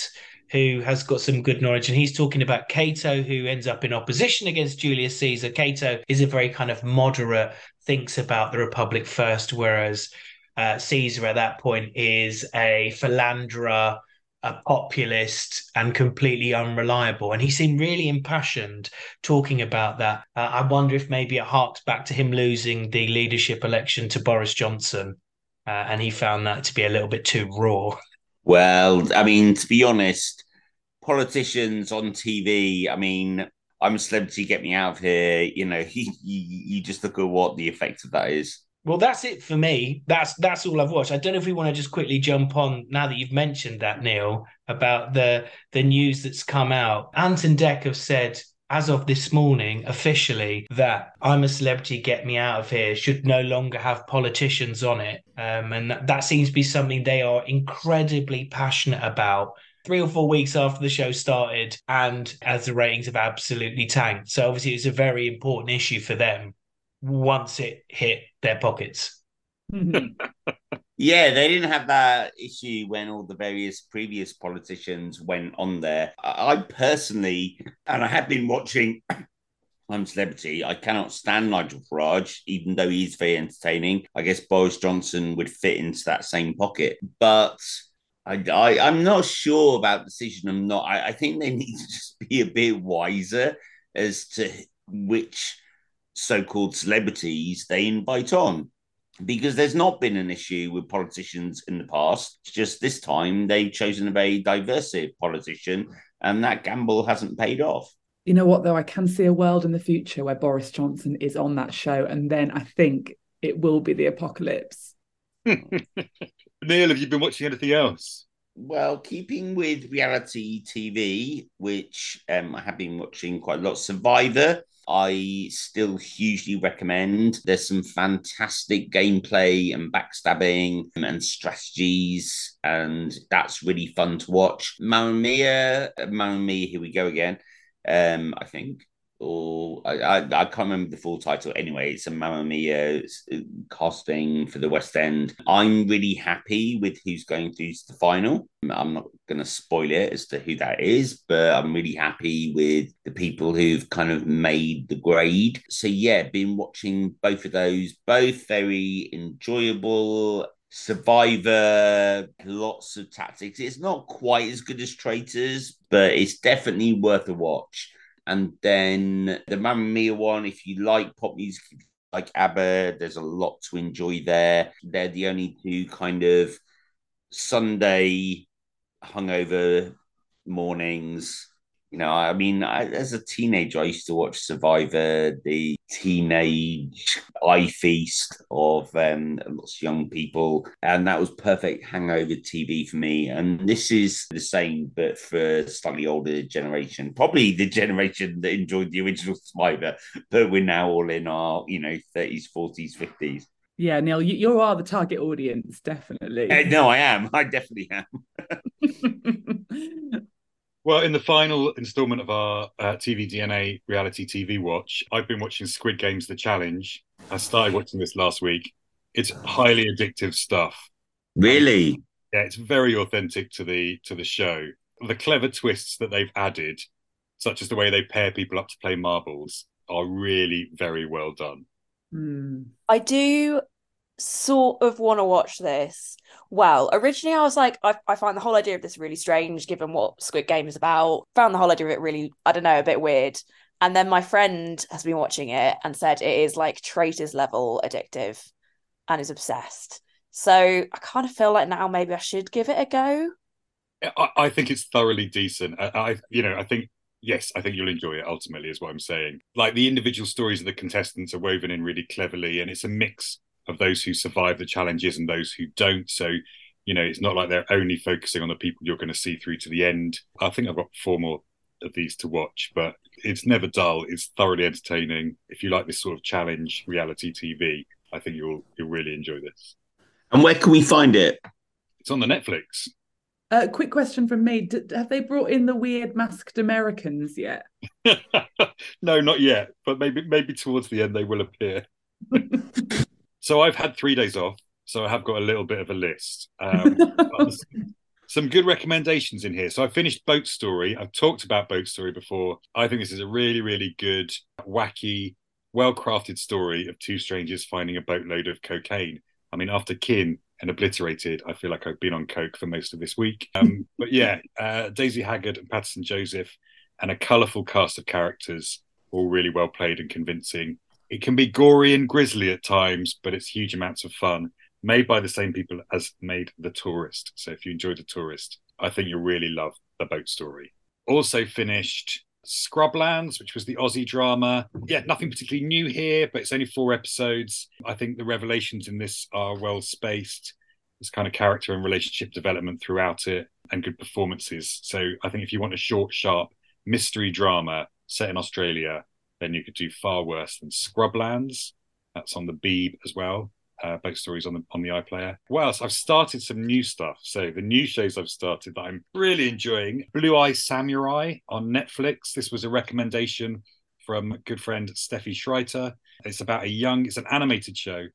who has got some good knowledge. And he's talking about Cato, who ends up in opposition against Julius Caesar. Cato is a very kind of moderate, thinks about the Republic first, whereas uh, Caesar at that point is a philanderer, a populist, and completely unreliable. And he seemed really impassioned talking about that. Uh, I wonder if maybe it harks back to him losing the leadership election to Boris Johnson. Uh, and he found that to be a little bit too raw. Well, I mean, to be honest, politicians on TV, I mean, I'm a celebrity, get me out of here. You know, you, you just look at what the effect of that is. Well, that's it for me. That's that's all I've watched. I don't know if we want to just quickly jump on now that you've mentioned that, Neil, about the the news that's come out. Anton and Dec have said as of this morning officially that I'm a celebrity, get me out of here should no longer have politicians on it. Um, and that, that seems to be something they are incredibly passionate about. Three or four weeks after the show started, and as the ratings have absolutely tanked. So, obviously, it's a very important issue for them once it hit their pockets. Mm-hmm. Yeah, they didn't have that issue when all the various previous politicians went on there. I personally, and I have been watching I'm Celebrity. I cannot stand Nigel Farage, even though he's very entertaining. I guess Boris Johnson would fit into that same pocket. But I, I, am not sure about decision. I'm not. I, I think they need to just be a bit wiser as to which so-called celebrities they invite on because there's not been an issue with politicians in the past. It's just this time they've chosen a very diverse politician, and that gamble hasn't paid off. You know what, though? I can see a world in the future where Boris Johnson is on that show, and then I think it will be the apocalypse. Neil, have you been watching anything else? Well, keeping with reality TV, which um, I have been watching quite a lot, Survivor I still hugely recommend. There's some fantastic gameplay and backstabbing and strategies, and that's really fun to watch. Mamma Mia, Mamma Mia, here we go again. Um, I think or I, I, I, can't remember the full title anyway. It's a Mamma Mia uh, casting for the West End. I'm really happy with who's going through to the final. I'm not going to spoil it as to who that is, but I'm really happy with the people who've kind of made the grade. So, yeah, been watching both of those, both very enjoyable. Survivor, lots of tactics. It's not quite as good as Traitors, but it's definitely worth a watch. And then the Mamma Mia one, if you like pop music, like ABBA, there's a lot to enjoy there. They're the only two kind of Sunday hungover mornings you know, I mean, I, as a teenager, I used to watch Survivor, the teenage eye feast of um, lots of young people, and that was perfect hangover TV for me. And this is the same, but for a slightly older generation, probably the generation that enjoyed the original Survivor, but we're now all in our, you know, 30s, 40s, 50s. Yeah, Neil, you, you are the target audience, definitely. Uh, no, I am. I definitely am. Well, in the final installment of our uh, TV DNA reality TV watch, I've been watching Squid Games: The Challenge. I started watching this last week. It's highly addictive stuff. Really? Yeah, it's very authentic to the to the show. The clever twists that they've added, such as the way they pair people up to play marbles, are really very well done. Mm. I do sort of want to watch this. Well, originally I was like, I, I find the whole idea of this really strange, given what Squid Game is about. Found the whole idea of it really, I don't know, a bit weird. And then my friend has been watching it and said it is like traitors level addictive and is obsessed. So I kind of feel like now maybe I should give it a go. I, I think it's thoroughly decent. I, I, you know, I think yes, I think you'll enjoy it. Ultimately, is what I'm saying. Like the individual stories of the contestants are woven in really cleverly, and it's a mix of those who survive the challenges and those who don't. So, you know, it's not like they're only focusing on the people you're going to see through to the end. I think I've got four more of these to watch, but it's never dull. It's thoroughly entertaining. If you like this sort of challenge reality TV, I think you'll you'll really enjoy this. And where can we find it? It's on the Netflix. A uh, quick question from me: D- Have they brought in the weird masked Americans yet? no, not yet. But maybe maybe towards the end they will appear. So I've had three days off, so I have got a little bit of a list. Um, some good recommendations in here. So I finished Boat Story. I've talked about Boat Story before. I think this is a really, really good, wacky, well crafted story of two strangers finding a boatload of cocaine. I mean, after Kin and Obliterated, I feel like I've been on coke for most of this week. Um, but yeah, uh, Daisy Haggard and Paterson Joseph, and a colourful cast of characters, all really well played and convincing. It can be gory and grisly at times, but it's huge amounts of fun. Made by the same people as made The Tourist. So if you enjoyed The Tourist, I think you'll really love The Boat Story. Also finished Scrublands, which was the Aussie drama. Yeah, nothing particularly new here, but it's only four episodes. I think the revelations in this are well spaced. There's kind of character and relationship development throughout it and good performances. So I think if you want a short, sharp mystery drama set in Australia, then you could do far worse than Scrublands. That's on the Beeb as well. Uh, both stories on the on the iPlayer. Well, I've started some new stuff. So the new shows I've started that I'm really enjoying: Blue Eye Samurai on Netflix. This was a recommendation from good friend Steffi Schreiter. It's about a young. It's an animated show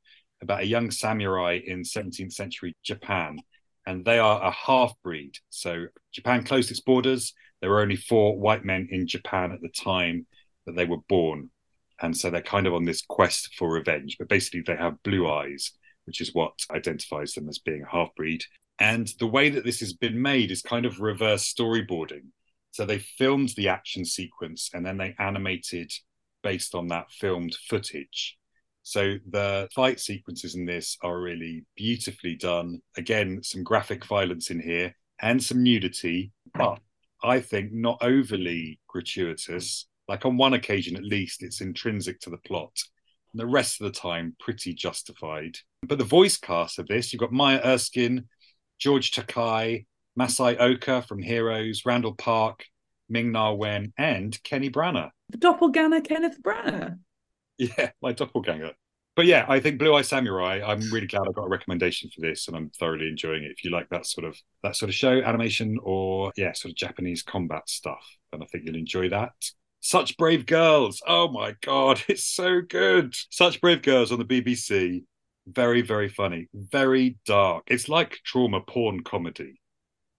about a young samurai in 17th century Japan, and they are a half breed. So Japan closed its borders. There were only four white men in Japan at the time that they were born. And so they're kind of on this quest for revenge. But basically, they have blue eyes, which is what identifies them as being a half breed. And the way that this has been made is kind of reverse storyboarding. So they filmed the action sequence and then they animated based on that filmed footage. So the fight sequences in this are really beautifully done. Again, some graphic violence in here and some nudity, but I think not overly gratuitous. Like on one occasion, at least, it's intrinsic to the plot. And the rest of the time, pretty justified. But the voice cast of this, you've got Maya Erskine, George Takei, Masi Oka from Heroes, Randall Park, Ming Na Wen, and Kenny Branagh. The doppelganger Kenneth Branagh. Yeah, my doppelganger. But yeah, I think Blue Eye Samurai. I'm really glad I got a recommendation for this, and I'm thoroughly enjoying it. If you like that sort of that sort of show, animation, or yeah, sort of Japanese combat stuff, then I think you'll enjoy that. Such brave girls! Oh my god, it's so good. Such brave girls on the BBC. Very, very funny. Very dark. It's like trauma porn comedy,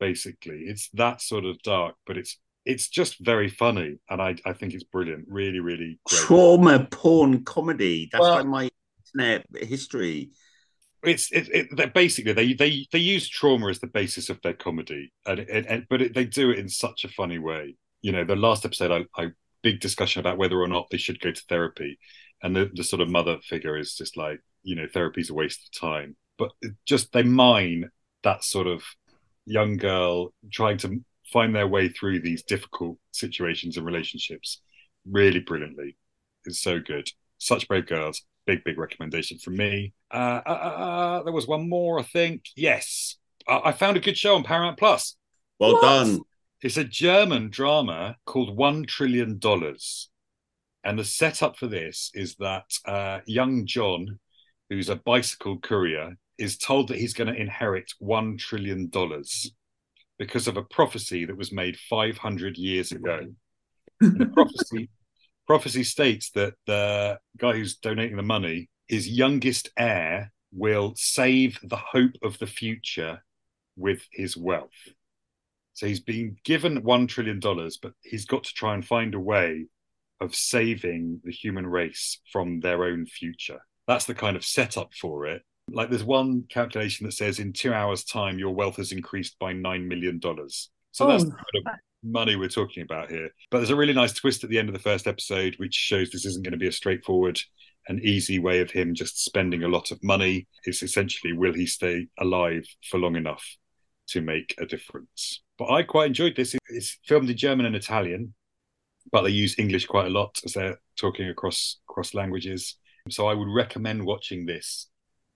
basically. It's that sort of dark, but it's it's just very funny, and I I think it's brilliant. Really, really great. Trauma porn comedy. That's Well- like my internet history. it's it, it they basically they they they use trauma as the basis of their comedy and, and, and but it, they do it in such a funny way you know the last episode I, I big discussion about whether or not they should go to therapy. And the, the sort of mother figure is just like you know therapy's a waste of time. But just they mine that sort of young girl trying to find their way through these difficult situations and relationships really brilliantly. It's so good. Such brave girls. Big big recommendation from me. Uh, uh, uh, uh, there was one more i think. Yes. I, I found a good show on paramount plus. Well What? done. It's a german drama called one trillion dollars. And the setup for this is that uh, young john who's a bicycle courier is told that he's going to inherit one trillion dollars because of a prophecy that was made 500 years ago. And the prophecy prophecy states that the guy who's donating the money, his youngest heir, will save the hope of the future with his wealth. So he's been given one trillion dollars, but he's got to try and find a way of saving the human race from their own future. That's the kind of setup for it. Like there's one calculation that says in two hours' time, your wealth has increased by nine million dollars. So oh, that's Oh, the kind of money we're talking about here. But there's a really nice twist at the end of the first episode, which shows this isn't going to be a straightforward and easy way of him just spending a lot of money. It's essentially, will he stay alive for long enough to make a difference? But I quite enjoyed this. It's filmed in German and Italian, but they use English quite a lot as they're talking across across languages. So I would recommend watching this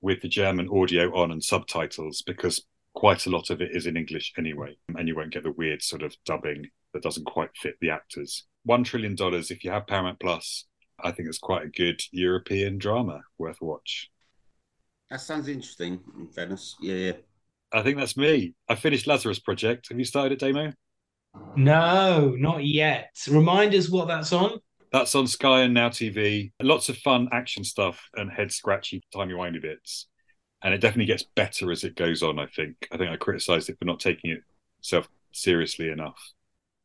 with the German audio on and subtitles because quite a lot of it is in English anyway, and you won't get the weird sort of dubbing that doesn't quite fit the actors. One trillion dollars, if you have Paramount Plus, I think it's quite a good European drama worth watch. That sounds interesting, in. Yeah, yeah. I think that's me. I finished Lazarus Project. Have you started it, Damo? No, not yet. Remind us what that's on. That's on Sky and Now TV. Lots of fun action stuff and head scratchy, timey wimey bits. And it definitely gets better as it goes on, I think. I think I criticised it for not taking itself seriously enough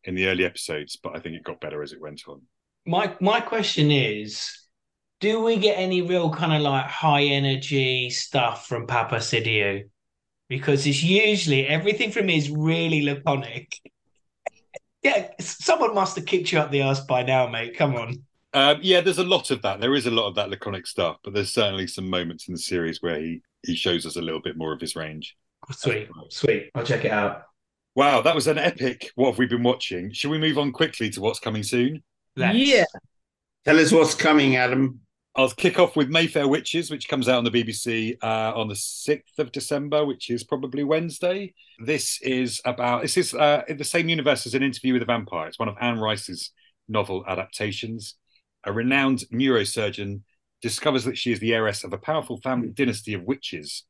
in the early episodes, but I think it got better as it went on. My my question is, do we get any real kind of like high energy stuff from Paapa Essiedu? Because it's usually everything from me is really laconic. yeah, someone must have kicked you up the ass by now, mate. Come on. Um, yeah, there's a lot of that. There is a lot of that laconic stuff, but there's certainly some moments in the series where he he shows us a little bit more of his range. Sweet, sweet. I'll check it out. Wow, that was an epic. What have we been watching? Should we move on quickly to what's coming soon? Let's. Yeah. Tell us what's coming, Adam. I'll kick off with Mayfair Witches, which comes out on the BBC uh, on the 6th of December, which is probably Wednesday. This is about, this is uh, in the same universe as An Interview with a Vampire. It's one of Anne Rice's novel adaptations. A renowned neurosurgeon discovers that she is the heiress of a powerful family dynasty of witches,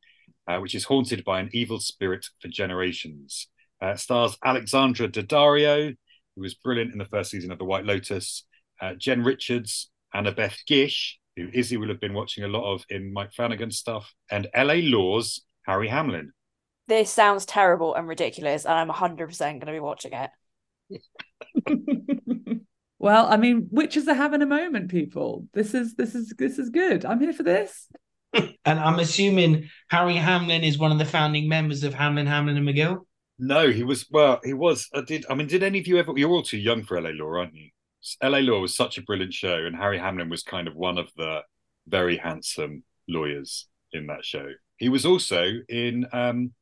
uh, which is haunted by an evil spirit for generations. Uh, stars Alexandra Daddario, who was brilliant in the first season of The White Lotus, uh, Jen Richards, Annabeth Gish, who Izzi will have been watching a lot of in Mike Flanagan's stuff, and LA Law's Harry Hamlin. This sounds terrible and ridiculous, and I'm 100% going to be watching it. Well, I mean, witches are having a moment, people. This is this is this is good. I'm here for this. and I'm assuming Harry Hamlin is one of the founding members of Hamlin, Hamlin and McGill. No, he was. Well, he was. I did. I mean, did any of you ever? You're all too young for LA Law, aren't you? LA Law was such a brilliant show, and Harry Hamlin was kind of one of the very handsome lawyers in that show. He was also in um,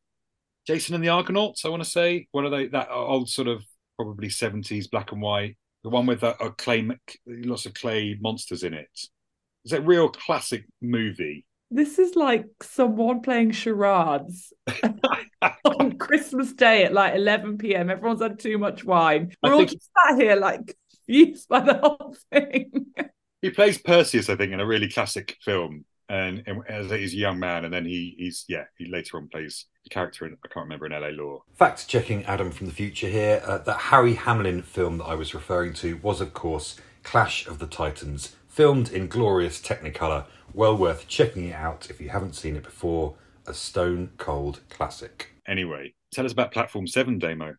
Jason and the Argonauts. I want to say one of they that old sort of probably 70s black and white, the one with a, a clay, lots of clay monsters in it. It's a real classic movie. This is like someone playing charades on Christmas Day at like 11 p.m. Everyone's had too much wine. We're all just sat here like confused by the whole thing. he plays Perseus, I think, in a really classic film, and, and as a young man, and then he he's yeah he later on plays the character in I can't remember in LA Law. Fact checking, Adam from the future here. Uh, that Harry Hamlin film that I was referring to was, of course, Clash of the Titans, filmed in glorious Technicolor. Well worth checking it out if you haven't seen it before. A stone cold classic. Anyway, tell us about Platform Seven, Damo.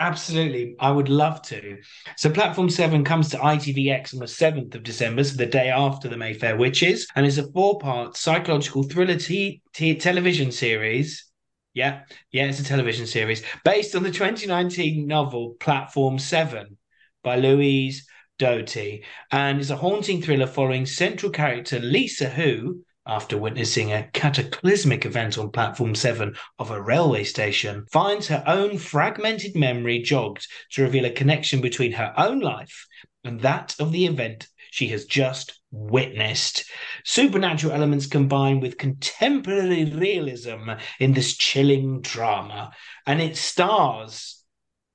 Absolutely. I would love to. So, Platform 7 comes to ITVX on the 7th of December, so the day after the Mayfair Witches, and is a four part psychological thriller t- t- television series. Yeah, yeah, it's a television series based on the 2019 novel Platform 7 by Louise Doughty, and is a haunting thriller following central character Lisa, who, after witnessing a cataclysmic event on Platform 7 of a railway station, finds her own fragmented memory jogged to reveal a connection between her own life and that of the event she has just witnessed. Supernatural elements combine with contemporary realism in this chilling drama, and it stars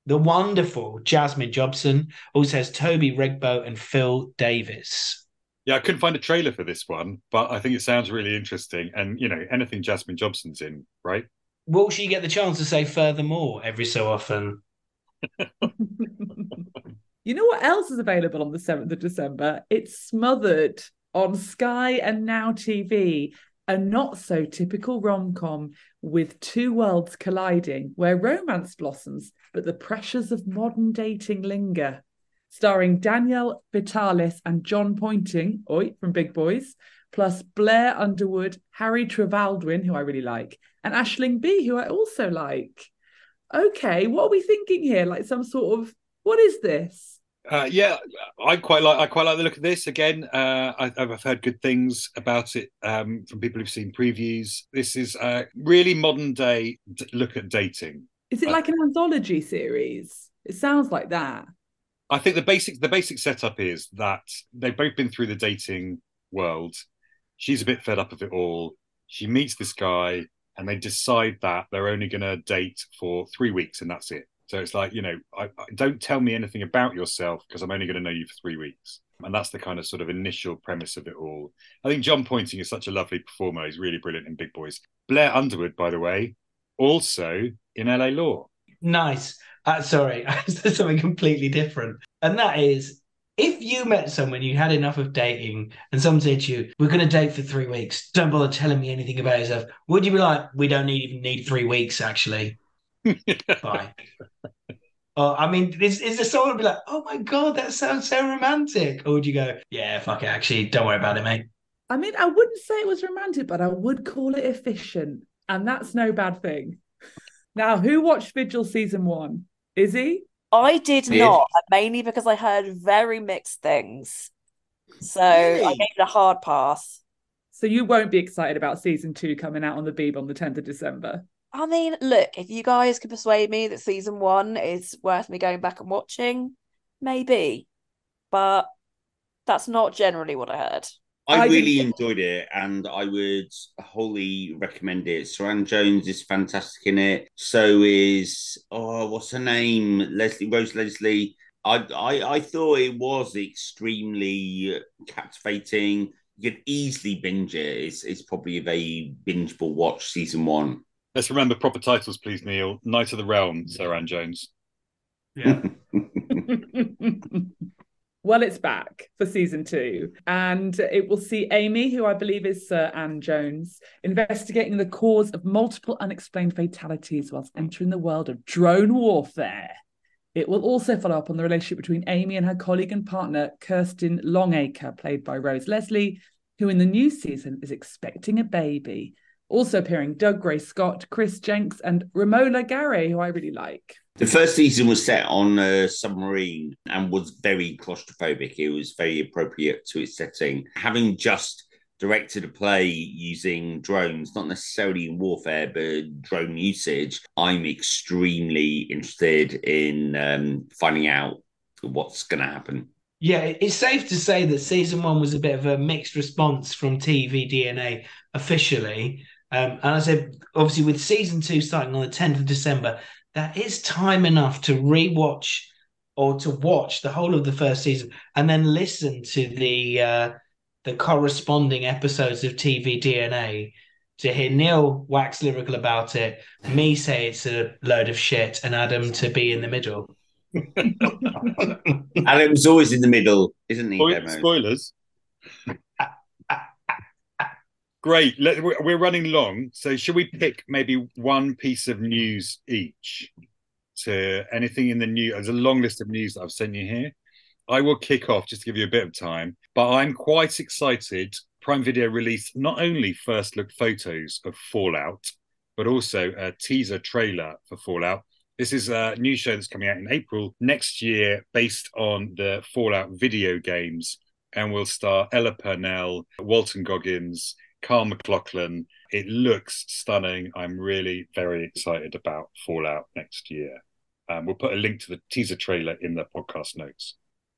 the wonderful Jasmine Jobson, also has Toby Regbo and Phil Davis. Yeah, I couldn't find a trailer for this one, but I think it sounds really interesting. And you know, anything Jasmine Jobson's in, right? Will she get the chance to say furthermore every so often? you know what else is available on the 7th of December? It's Smothered on Sky and Now TV, a not so typical rom com with two worlds colliding where romance blossoms, but the pressures of modern dating linger starring Danielle Vitalis and Jon Pointing, oi, from Big Boys, plus Blair Underwood, Harry Trevaldwyn, who I really like, and Aisling Bea, who I also like. Okay, what are we thinking here? Like some sort of what is this? Uh, yeah, I quite like I quite like the look of this. Again, uh, I, have heard good things about it um, from people who've seen previews. This is a really modern day look at dating. Is it uh, like an anthology series? It sounds like that. I think the basic the basic setup is that they've both been through the dating world. She's a bit fed up of it all. She meets this guy, and they decide that they're only going to date for three weeks, and that's it. So it's like you know, I, I don't tell me anything about yourself because I'm only going to know you for three weeks. And that's the kind of sort of initial premise of it all. I think Jon Pointing is such a lovely performer. He's really brilliant in Big Boys. Blair Underwood, by the way, also in LA Law. Nice. Uh, sorry, there's something completely different. And that is if you met someone, you had enough of dating, and someone said to you, We're going to date for three weeks, don't bother telling me anything about yourself, would you be like, We don't need, even need three weeks, actually? Bye. Oh, I mean, is, is there someone would be like, Oh my God, that sounds so romantic? Or would you go, Yeah, fuck it, actually, don't worry about it, mate? I mean, I wouldn't say it was romantic, but I would call it efficient. And that's no bad thing. Now, who watched Vigil season one? Is he? I did not, mainly because I heard very mixed things. So really? I gave it a hard pass. So you won't be excited about season two coming out on the Beeb on the 10th of December. I mean, look, if you guys can persuade me that season one is worth me going back and watching, maybe. But that's not generally what I heard. I, I really enjoyed it and I would wholly recommend it. Suranne Jones is fantastic in it. So is oh what's her name? Leslie Rose Leslie. I I, I thought it was extremely captivating. You could easily binge it. It's it's probably a very bingeable watch season one. Let's remember proper titles, please, Neil. Knight of the Realm, Suranne Jones. Yeah. Well, it's back for season two, and it will see Amy, who I believe is Sir Anne Jones, investigating the cause of multiple unexplained fatalities whilst entering the world of drone warfare. It will also follow up on the relationship between Amy and her colleague and partner, Kirsten Longacre, played by Rose Leslie, who in the new season is expecting a baby. Also appearing Dougray Scott, Chris Jenks, and Romola Garai, who I really like. The first season was set on a submarine and was very claustrophobic. It was very appropriate to its setting. Having just directed a play using drones, not necessarily in warfare, but drone usage, I'm extremely interested in um, finding out what's going to happen. Yeah, it's safe to say that season one was a bit of a mixed response from TV DNA officially. Um, and I said, obviously, with season two starting on the 10th of December, that is time enough to rewatch or to watch the whole of the first season and then listen to the uh, the corresponding episodes of TV DNA to hear Neil wax lyrical about it, me say it's a load of shit, and Adam to be in the middle. Adam's always in the middle, isn't he? Spoil- spoilers. Great. Let, we're running long, so should we pick maybe one piece of news each? To anything in the news? There's a long list of news that I've sent you here. I will kick off just to give you a bit of time, but I'm quite excited. Prime Video released not only first look photos of Fallout, but also a teaser trailer for Fallout. This is a new show that's coming out in April next year based on the Fallout video games and will star Ella Purnell, Walton Goggins, Kyle MacLachlan. It looks stunning. I'm really very excited about Fallout next year. Um, we'll put a link to the teaser trailer in the podcast notes.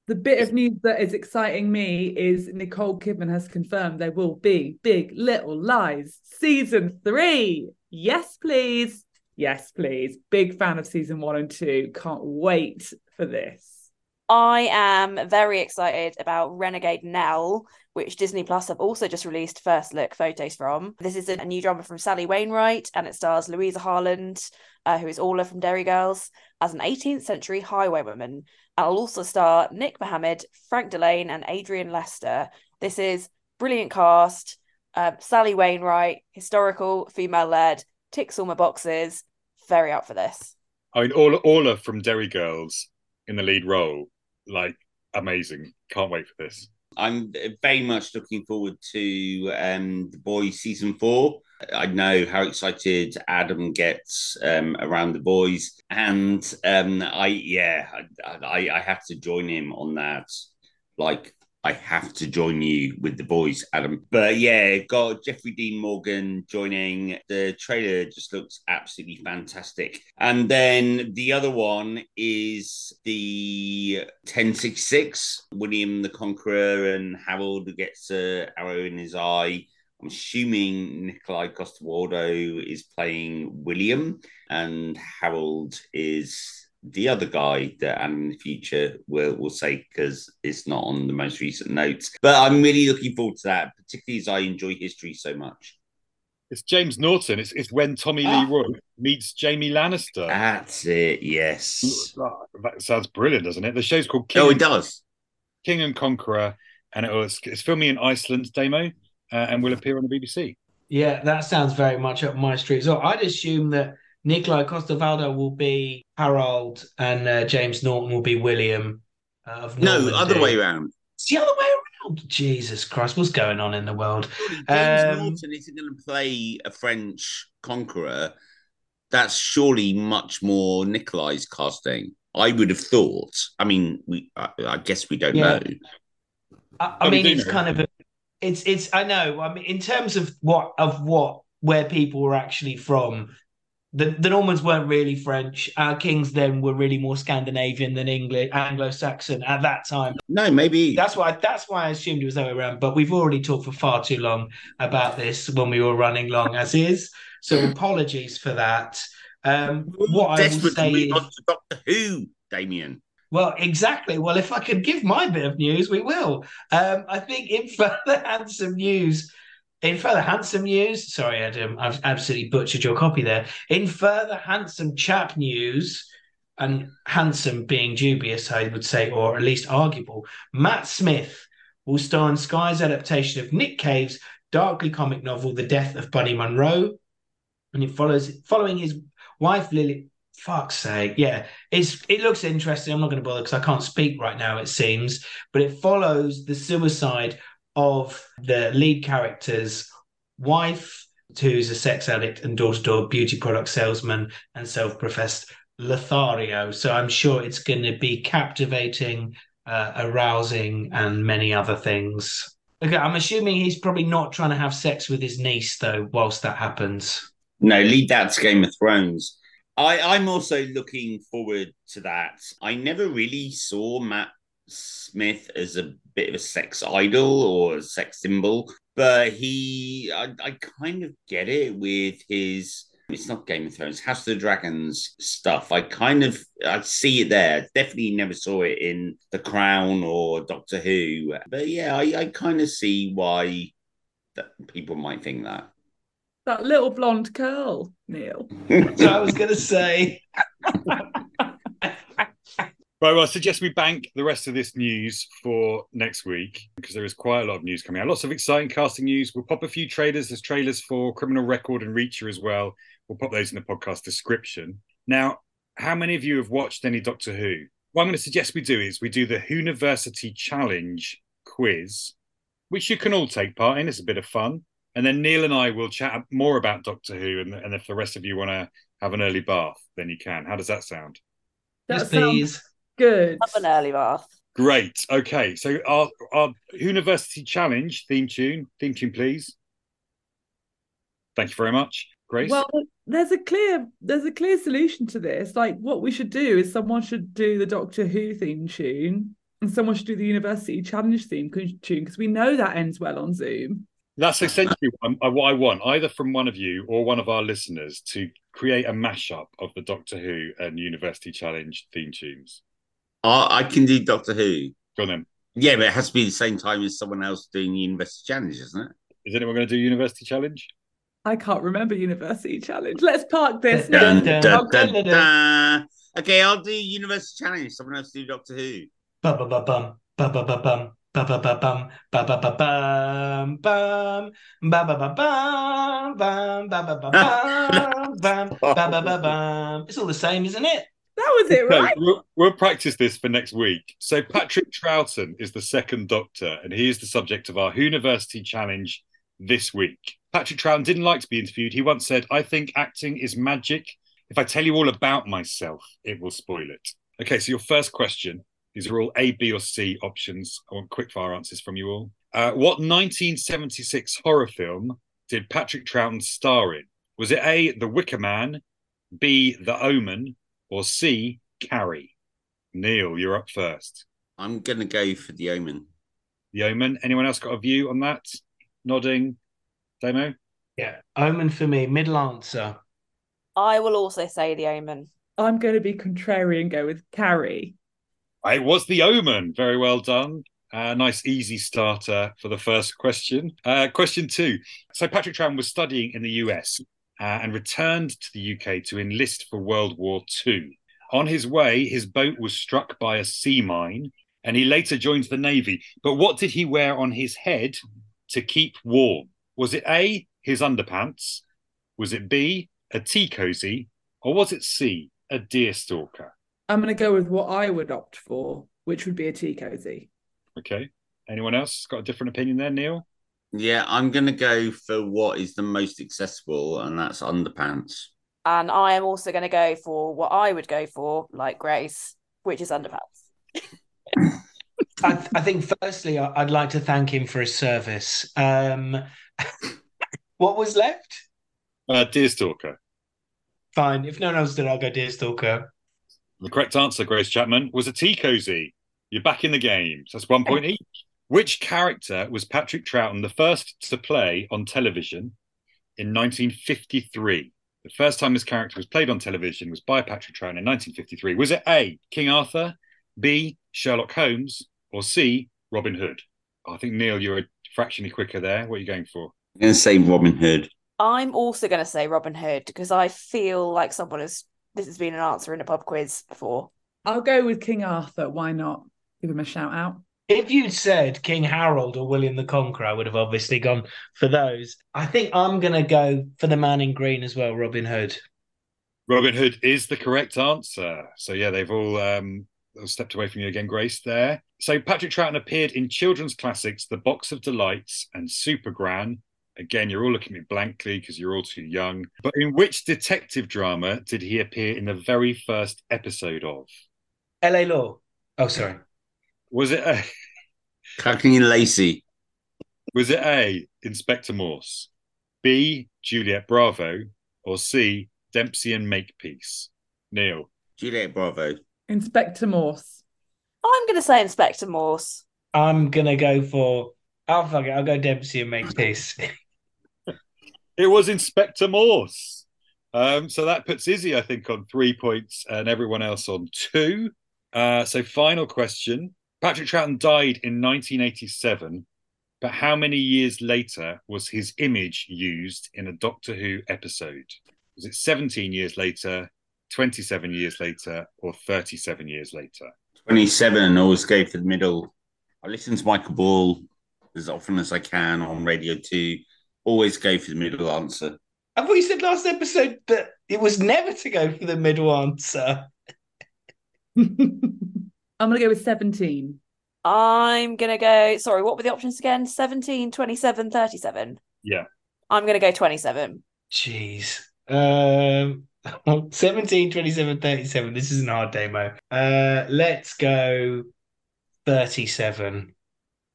The bit of news that is exciting me is Nicole Kidman has confirmed there will be Big Little Lies season three. Yes, please. Yes, please. Big fan of season one and two. Can't wait for this. I am very excited about Renegade Nell, which Disney Plus have also just released first look photos from. This is a new drama from Sally Wainwright, and it stars Louisa Harland, uh, who is Orla from Derry Girls, as an 18th century highwaywoman I'll also star Nick Mohammed, Frank Dillane, and Adrian Lester. This is brilliant cast. Uh, Sally Wainwright, historical, female led, ticks all my boxes. Very up for this. I mean, Orla, Orla from Derry Girls in the lead role, like amazing. Can't wait for this. I'm very much looking forward to um, The Boys season four. I know how excited Adam gets um, around The Boys, and um, I yeah, I, I have to join him on that. Like I have to join you with the boys, Adam. But yeah, got Jeffrey Dean Morgan joining. The trailer just looks absolutely fantastic. And then the other one is the 1066, William the Conqueror and Harold who gets a arrow in his eye. I'm assuming Nikolai Coster-Waldau is playing William and Harold is the other guy that and in the future will will say because it's not on the most recent notes. But I'm really looking forward to that, particularly as I enjoy history so much. It's James Norton. It's, it's when Tommy ah. Lee Royce meets Jamie Lannister. That's it. Yes, that sounds brilliant, doesn't it? The show's called King. Oh, it does. King and Conqueror, and it was it's filming in Iceland, Damo, uh, and will appear on the BBC. Yeah, that sounds very much up my street. So I'd assume that Nikolai Coster-Waldau will be Harold, and uh, James Norton will be William. Uh, no, other way around. It's the other way around. Jesus Christ, what's going on in the world? James um, Norton isn't going to play a French conqueror. That's surely much more Nikolai's casting. I would have thought. I mean, we. I, I guess we don't yeah. know. I, I mean, it's kind of. A, it's it's. I know. I mean, in terms of what of what where people were actually from, the, the Normans weren't really French. Our kings then were really more Scandinavian than English, Anglo-Saxon at that time. No, maybe that's why that's why I assumed it was the way around. But we've already talked for far too long about this when we were running long as is. So apologies for that. Um, what I will say is, on to Doctor Who, Damien. Well, exactly. Well, if I could give my bit of news, we will. Um, I think in further handsome news, in further handsome news, sorry, Adam, I've absolutely butchered your copy there. In further handsome chap news, and handsome being dubious, I would say, or at least arguable, Matt Smith will star in Sky's adaptation of Nick Cave's darkly comic novel, The Death of Bunny Munro. And it follows following his wife Lily fuck's sake. Yeah, it's it looks interesting. I'm not going to bother because I can't speak right now, it seems, but it follows the suicide of the lead character's wife, who's a sex addict and door to door beauty product salesman and self professed Lothario. So I'm sure it's going to be captivating, uh, arousing, and many other things. Okay, I'm assuming he's probably not trying to have sex with his niece, though, whilst that happens. No, lead that to Game of Thrones. I, I'm also looking forward to that. I never really saw Matt Smith as a bit of a sex idol or a sex symbol, but he, I, I kind of get it with his. It's not Game of Thrones, House of the Dragons stuff. I kind of I see it there. Definitely never saw it in The Crown or Doctor Who, but yeah, I, I kind of see why that people might think that. That little blonde curl, Neil. That's what I was going to say. Right, well, I suggest we bank the rest of this news for next week because there is quite a lot of news coming out. Lots of exciting casting news. We'll pop a few trailers. There's trailers for Criminal Record and Reacher as well. We'll pop those in the podcast description. Now, how many of you have watched any Doctor Who? What I'm going to suggest we do is we do the Whoniversity Challenge quiz, which you can all take part in. It's a bit of fun. And then Neil and I will chat more about Doctor Who. And, and if the rest of you want to have an early bath, then you can. How does that sound? That yes, sounds please. Good. Have an early bath. Great. Okay. So our our University Challenge theme tune, theme tune, please. Thank you very much, Grace. Well, there's a clear there's a clear solution to this. Like what we should do is someone should do the Doctor Who theme tune and someone should do the University Challenge theme tune because we know that ends well on Zoom. That's essentially what, I'm- uh, what I want, either from one of you or one of our listeners, to create a mashup of the Doctor Who and University Challenge theme tunes. I, I can do Doctor Who. Go on then. Yeah, but it has to be the same time as someone else doing the University Challenge, isn't it? Is anyone going to do University Challenge? I can't remember University Challenge. Let's park this. Dun, dun, Dun, dun, dun, dun. Okay, I'll do University Challenge. Someone else do Doctor Who. Ba ba ba bum ba ba ba bum ba ba ba bum ba ba ba bum bum ba ba ba bum bum ba ba ba bum bum ba ba ba bum. It's all the same, isn't it? That was it, No, right? we'll, we'll practice this for next week. So Patrick Troughton is the second Doctor, and he is the subject of our Whoniversity Challenge this week. Patrick Troughton didn't like to be interviewed. He once said, "I think acting is magic. If I tell you all about myself, it will spoil it." Okay, so your first question. These are all A, B, or C options. I want quick fire answers from you all. Uh, what 1976 horror film did Patrick Troughton star in? Was it A, The Wicker Man, B, The Omen, or C, Carrie? Neil, you're up first. I'm going to go for The Omen. The Omen. Anyone else got a view on that? Nodding. Damo? Yeah. Omen for me. Middle answer. I will also say the omen. I'm going to be contrarian and go with Carrie. It was The Omen. Very well done. Uh, nice, easy starter for the first question. Uh, question two. So, Patrick Troughton was studying in the US uh, and returned to the UK to enlist for World War II. On his way, his boat was struck by a sea mine and he later joined the Navy. But what did he wear on his head to keep warm? Was it A, his underpants? Was it B, a tea cozy? Or was it C, a deer stalker? I'm going to go with what I would opt for, which would be a tea cozy. Okay. Anyone else got a different opinion there, Neil? Yeah, I'm going to go for what is the most accessible, and that's underpants. And I am also going to go for what I would go for, like Grace, which is underpants. I, th- I think firstly, I- I'd like to thank him for his service. Um, what was left? Uh, Deerstalker. Fine. If no one else did, I'll go Deerstalker. The correct answer, Grace Chapman, was a tea cozy. You're back in the game. So that's one point each. Which character was Patrick Troughton the first to play on television in 1953? The first time this character was played on television was by Patrick Troughton in 1953. Was it A, King Arthur, B, Sherlock Holmes, or C, Robin Hood? I think, Neil, you're a fractionally quicker there. What are you going for? I'm going to say Robin Hood. I'm also going to say Robin Hood because I feel like someone has. This has been an answer in a pub quiz before. I'll go with King Arthur. Why not? Give him a shout out. If you'd said King Harold or William the Conqueror, I would have obviously gone for those. I think I'm going to go for the man in green as well, Robin Hood. Robin Hood is the correct answer. So yeah, they've all um, stepped away from you again, Grace. There. So Patrick Troughton appeared in children's classics The Box of Delights and Super Gran. Again, you're all looking at me blankly because you're all too young. But in which detective drama did he appear in the very first episode of? L.A. Law. Oh, sorry. Was it a Cagney and Lacey. was it A. Inspector Morse, B. Juliet Bravo, or C. Dempsey and Makepeace? Neil. Juliet Bravo. Inspector Morse. I'm going to say Inspector Morse. I'm gonna go for. Oh fuck it! I'll go Dempsey and Makepeace. It was Inspector Morse. Um, so that puts Izzi, I think, on three points and everyone else on two. Uh, so, final question Patrick Troughton died in 1987, but how many years later was his image used in a Doctor Who episode? Was it 17 years later, 27 years later, or 37 years later? 27 and always go for the middle. I listen to Michael Ball as often as I can on Radio 2. Always go for the middle answer. I thought you said last episode that it was never to go for the middle answer. I'm going to go with 17. I'm going to go. Sorry, what were the options again? 17, 27, 37. Yeah. I'm going to go 27. Jeez. Um, 17, 27, 37. This is an hard Damo. Uh, let's go 37.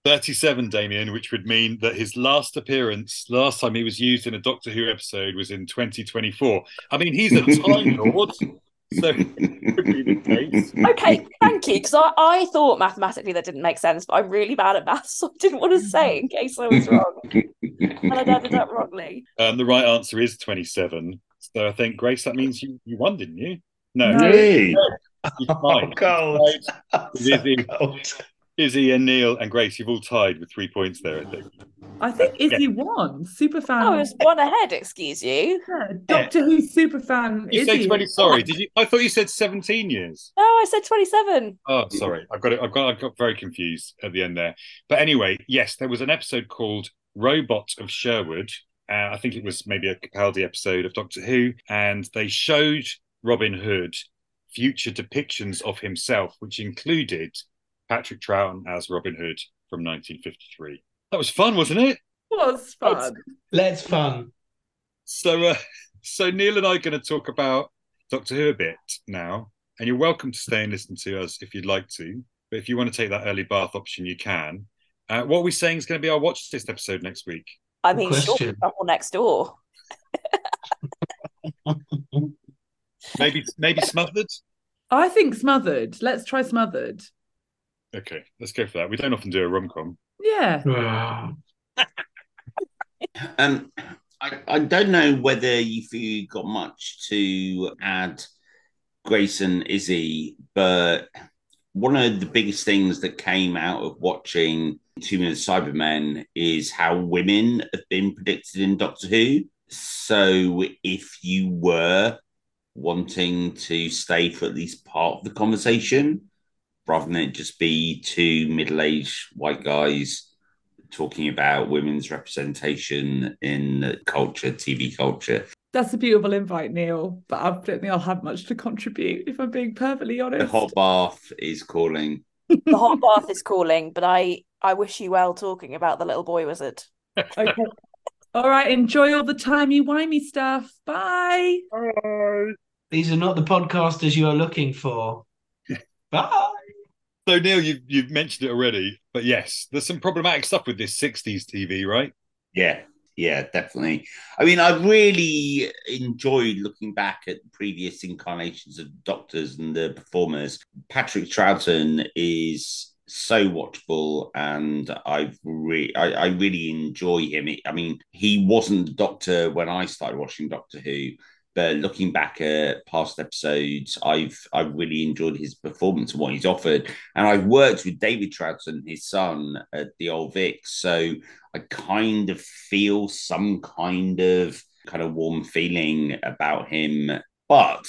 37, Damien, which would mean that his last appearance, last time he was used in a Doctor Who episode, was in 2024. I mean, he's a Time Lord, so could be the case. Okay, thank you. Because I, I thought mathematically that didn't make sense, but I'm really bad at maths, so I didn't want to say in case I was wrong. and I added up wrongly. Um, the right answer is 27. So I think, Grace, that means you, you won, didn't you? No. No. Yay. You Oh, tied. cold. Tied. So Izzi. cold. Izzi and Neil and Grace, you've all tied with three points there, I think. I think Izzi won. Super fan. I was one ahead, excuse you. Yeah, Doctor Who superfan. You Izzi. said 20, sorry, did you? I thought you said 17 years. No, I said 27. Oh, sorry, I've got it. I've got. I got very confused at the end there. But anyway, yes, there was an episode called "Robot of Sherwood." Uh, I think it was maybe a Capaldi episode of Doctor Who, and they showed Robin Hood future depictions of himself, which included Patrick Troughton as Robin Hood from 1953. That was fun, wasn't it? was fun. Let's fun. So, uh, so Neil and I are going to talk about Doctor Who a bit now, and you're welcome to stay and listen to us if you'd like to. But if you want to take that early bath option, you can. Uh, what are we saying is going to be our watch list episode next week? I Good mean, sure, question. couple next door. Maybe, maybe smothered. I think smothered. Let's try smothered. Okay, let's go for that. We don't often do a rom com. Yeah. Um, I, I don't know whether if you got much to add, Grace and Izzi, but one of the biggest things that came out of watching Tomb of the Cybermen is how women have been predicted in Doctor Who. So if you were wanting to stay for at least part of the conversation, rather than it just be two middle-aged white guys talking about women's representation in culture, TV culture. That's a beautiful invite, Neil. But I don't think I'll have much to contribute if I'm being perfectly honest. The hot bath is calling. The hot bath is calling, but I I wish you well talking about the little boy wizard. Okay. All right. Enjoy all the timey wimey stuff. Bye. Bye. These are not the podcasters you are looking for. Bye. So Neil, you've you've mentioned it already, but yes, there's some problematic stuff with this '60s TV, right? Yeah, yeah, definitely. I mean, I really enjoyed looking back at previous incarnations of Doctors and the performers. Patrick Troughton is so watchable, and I've re- I, I really enjoy him. I mean, he wasn't the Doctor when I started watching Doctor Who. But looking back at past episodes, I've I've really enjoyed his performance and what he's offered. And I've worked with David Troughton, his son, at the Old Vic. So I kind of feel some kind of kind of warm feeling about him. But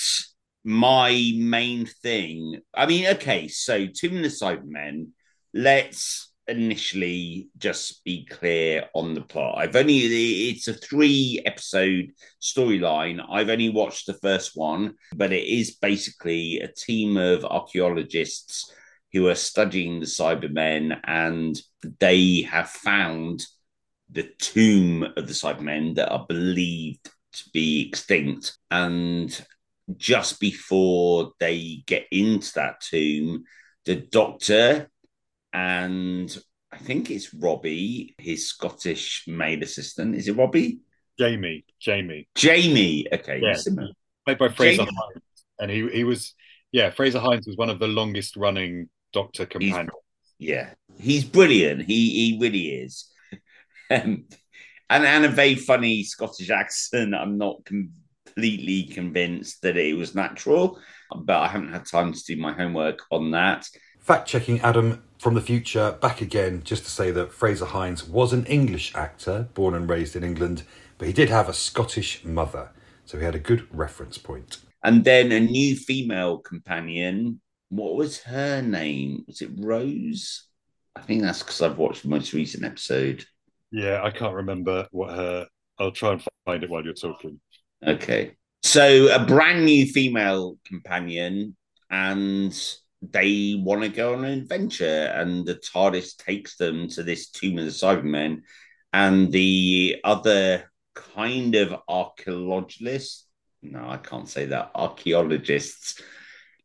my main thing, I mean, okay, so Tomb of the Cybermen, let's initially just be clear on the plot. I've only it's a three episode storyline. I've only watched the first one, but it is basically a team of archaeologists who are studying the Cybermen and they have found the tomb of the Cybermen that are believed to be extinct. And just before they get into that tomb, the doctor and I think it's Robbie, his Scottish maid assistant. Is it Robbie? Jamie. Jamie. Jamie. Okay. Yeah. Played by Frazer Jamie. Hines. And he he was yeah, Frazer Hines was one of the longest running Doctor companions. He's, yeah. He's brilliant. He he really is. um, and and a very funny Scottish accent. I'm not completely convinced that it was natural, but I haven't had time to do my homework on that. Fact checking Adam from the future back again just to say that Frazer Hines was an English actor, born and raised in England, but he did have a Scottish mother. So he had a good reference point. And then a new female companion. What was her name? Was it Rose? I think that's because I've watched the most recent episode. Yeah, I can't remember what her. I'll try and find it while you're talking. Okay. So a brand new female companion and they want to go on an adventure, and the TARDIS takes them to this tomb of the Cybermen, and the other kind of archaeologists. No, I can't say that. Archaeologists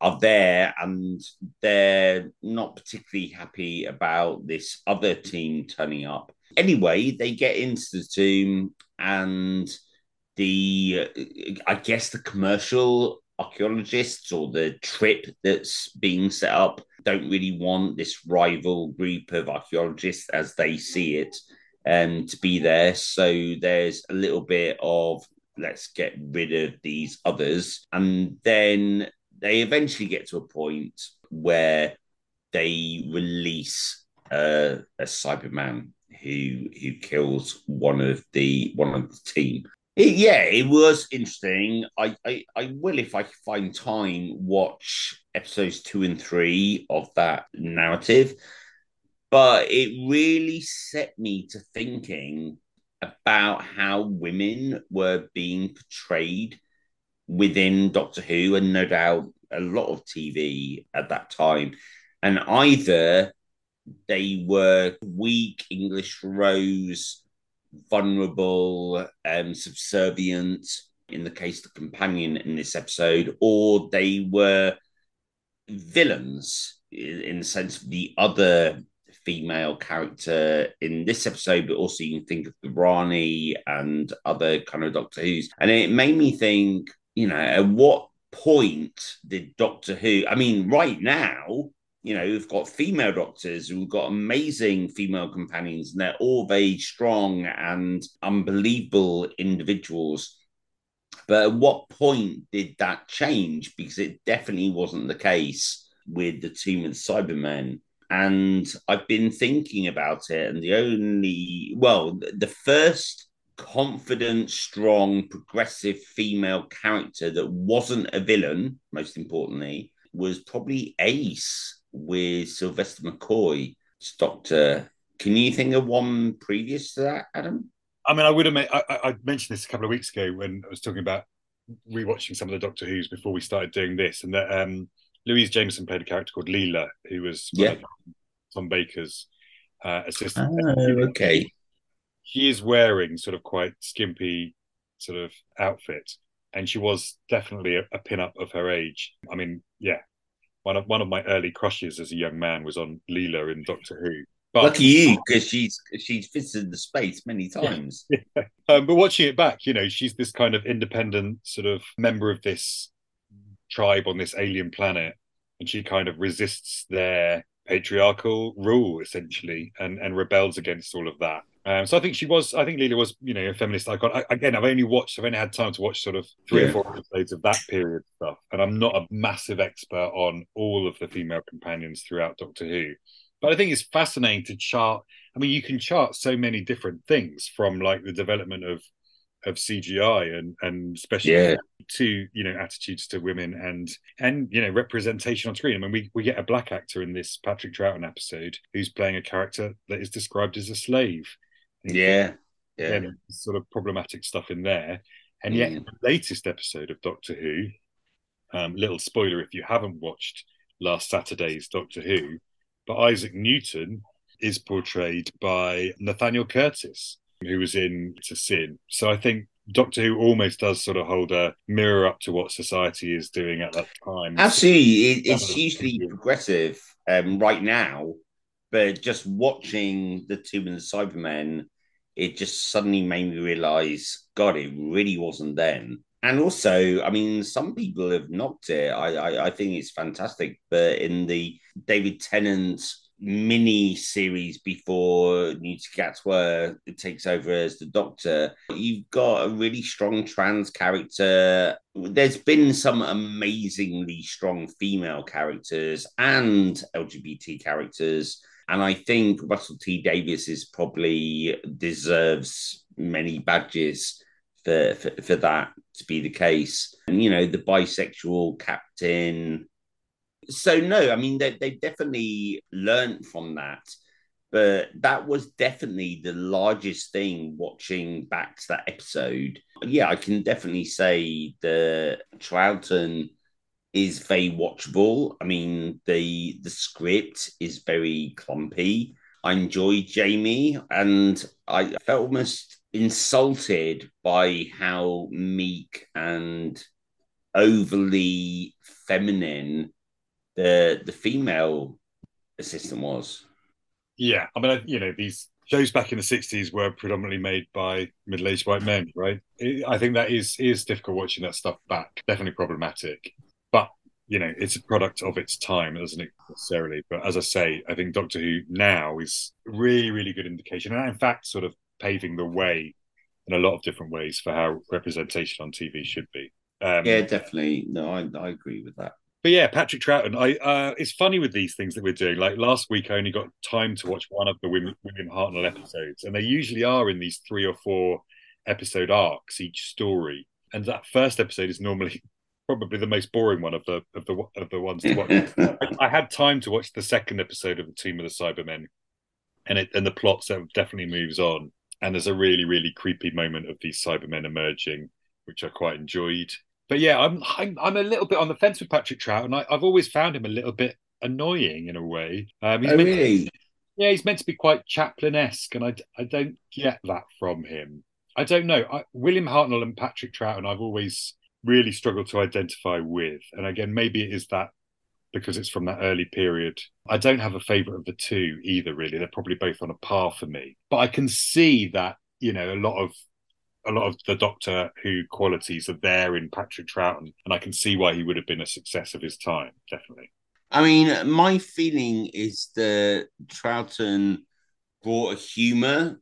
are there, and they're not particularly happy about this other team turning up. Anyway, they get into the tomb, and the I guess the commercial archaeologists or the trip that's being set up don't really want this rival group of archaeologists as they see it um, to be there. So there's a little bit of let's get rid of these others. And then they eventually get to a point where they release uh, a Cyberman who who kills one of the one of the team. It, yeah, it was interesting. I, I, I will, if I find time, watch episodes two and three of that narrative. But it really set me to thinking about how women were being portrayed within Doctor Who, and no doubt a lot of TV at that time. And either they were weak English Rose vulnerable, um, subservient, in the case of the companion in this episode, or they were villains in the sense of the other female character in this episode, but also you can think of the Rani and other kind of Doctor Who's. And it made me think, you know, at what point did Doctor Who, I mean, right now, you know, we've got female doctors who've got amazing female companions, and they're all very strong and unbelievable individuals. But at what point did that change? Because it definitely wasn't the case with the team of Cybermen. And I've been thinking about it, and the only, well, the first confident, strong, progressive female character that wasn't a villain, most importantly, was probably Ace with Sylvester McCoy, Doctor. Can you think of one previous to that, Adam? I mean, I would have. Made, I, I mentioned this a couple of weeks ago when I was talking about rewatching some of the Doctor Who's before we started doing this, and that um, Louise Jameson played a character called Leela, who was yeah. Tom Baker's uh, assistant. Oh, okay. She is wearing sort of quite skimpy sort of outfit, and she was definitely a, a pin up of her age. I mean, yeah, one of one of my early crushes as a young man was on Leela in Doctor Who. But, Lucky you, because she's she's visited the space many times. Yeah, yeah. Um, but watching it back, you know, she's this kind of independent sort of member of this tribe on this alien planet, and she kind of resists their patriarchal rule essentially, and and rebels against all of that. Um, so I think she was. I think Leela was, you know, a feminist icon. I, again, I've only watched. I've only had time to watch sort of three yeah. or four episodes of that period stuff, and I'm not a massive expert on all of the female companions throughout Doctor Who. But I think it's fascinating to chart. I mean, you can chart so many different things from like the development of of CGI and and especially Yeah. to you know attitudes to women and and you know representation on screen. I mean, we we get a black actor in this Patrick Troughton episode who's playing a character that is described as a slave. Yeah. Yeah. and sort of problematic stuff in there. And yet, Mm. the latest episode of Doctor Who, um, little spoiler if you haven't watched last Saturday's Doctor Who, but Isaac Newton is portrayed by Nathaniel Curtis, who was in It's a Sin. So I think Doctor Who almost does sort of hold a mirror up to what society is doing at that time. Absolutely, it's hugely progressive um, right now, but just watching the Tomb of the Cybermen, it just suddenly made me realize, God, it really wasn't then. And also, I mean, some people have knocked it. I, I, I think it's fantastic, but in the David Tennant mini series before Ncuti Gatwa takes over as the Doctor, you've got a really strong trans character. There's been some amazingly strong female characters and LGBT characters. And I think Russell T Davies is probably deserves many badges for, for, for that to be the case. And, you know, the bisexual captain. So, no, I mean, they, they've definitely learned from that. But that was definitely the largest thing watching back to that episode. Yeah, I can definitely say the Troughton is very watchable. I mean, the the script is very clumpy. I enjoyed Jamie, and I felt almost insulted by how meek and overly feminine the the female assistant was. Yeah, I mean, you know, these shows back in the '60s were predominantly made by middle-aged white men, right? I think that is is difficult watching that stuff back. Definitely problematic, you know, it's a product of its time, doesn't it necessarily? But as I say, I think Doctor Who now is really, really good indication, and in fact, sort of paving the way in a lot of different ways for how representation on TV should be. Um, Yeah, definitely. No, I, I agree with that. but yeah, Patrick Troughton. I uh, it's funny with these things that we're doing. Like last week, I only got time to watch one of the William, William Hartnell episodes, and they usually are in these three or four episode arcs each story. And that first episode is normally probably the most boring one of the of the of the ones to watch. I, I had time to watch the second episode of the Tomb of the Cybermen, and it and the plot sort of definitely moves on. And there's a really really creepy moment of these Cybermen emerging, which I quite enjoyed. But yeah, I'm I'm, I'm a little bit on the fence with Patrick Troughton I, I've always found him a little bit annoying in a way. Um, he's Oh, really? yeah, he's meant to be quite Chaplin-esque, and I, I don't get that from him. I don't know. I, William Hartnell and Patrick Troughton I've always really struggle to identify with. And again, maybe it is that because it's from that early period. I don't have a favourite of the two either, really. They're probably both on a par for me. But I can see that, you know, a lot of a lot of the Doctor Who qualities are there in Patrick Troughton, and I can see why he would have been a success of his time, definitely. I mean, my feeling is that Troughton brought a humour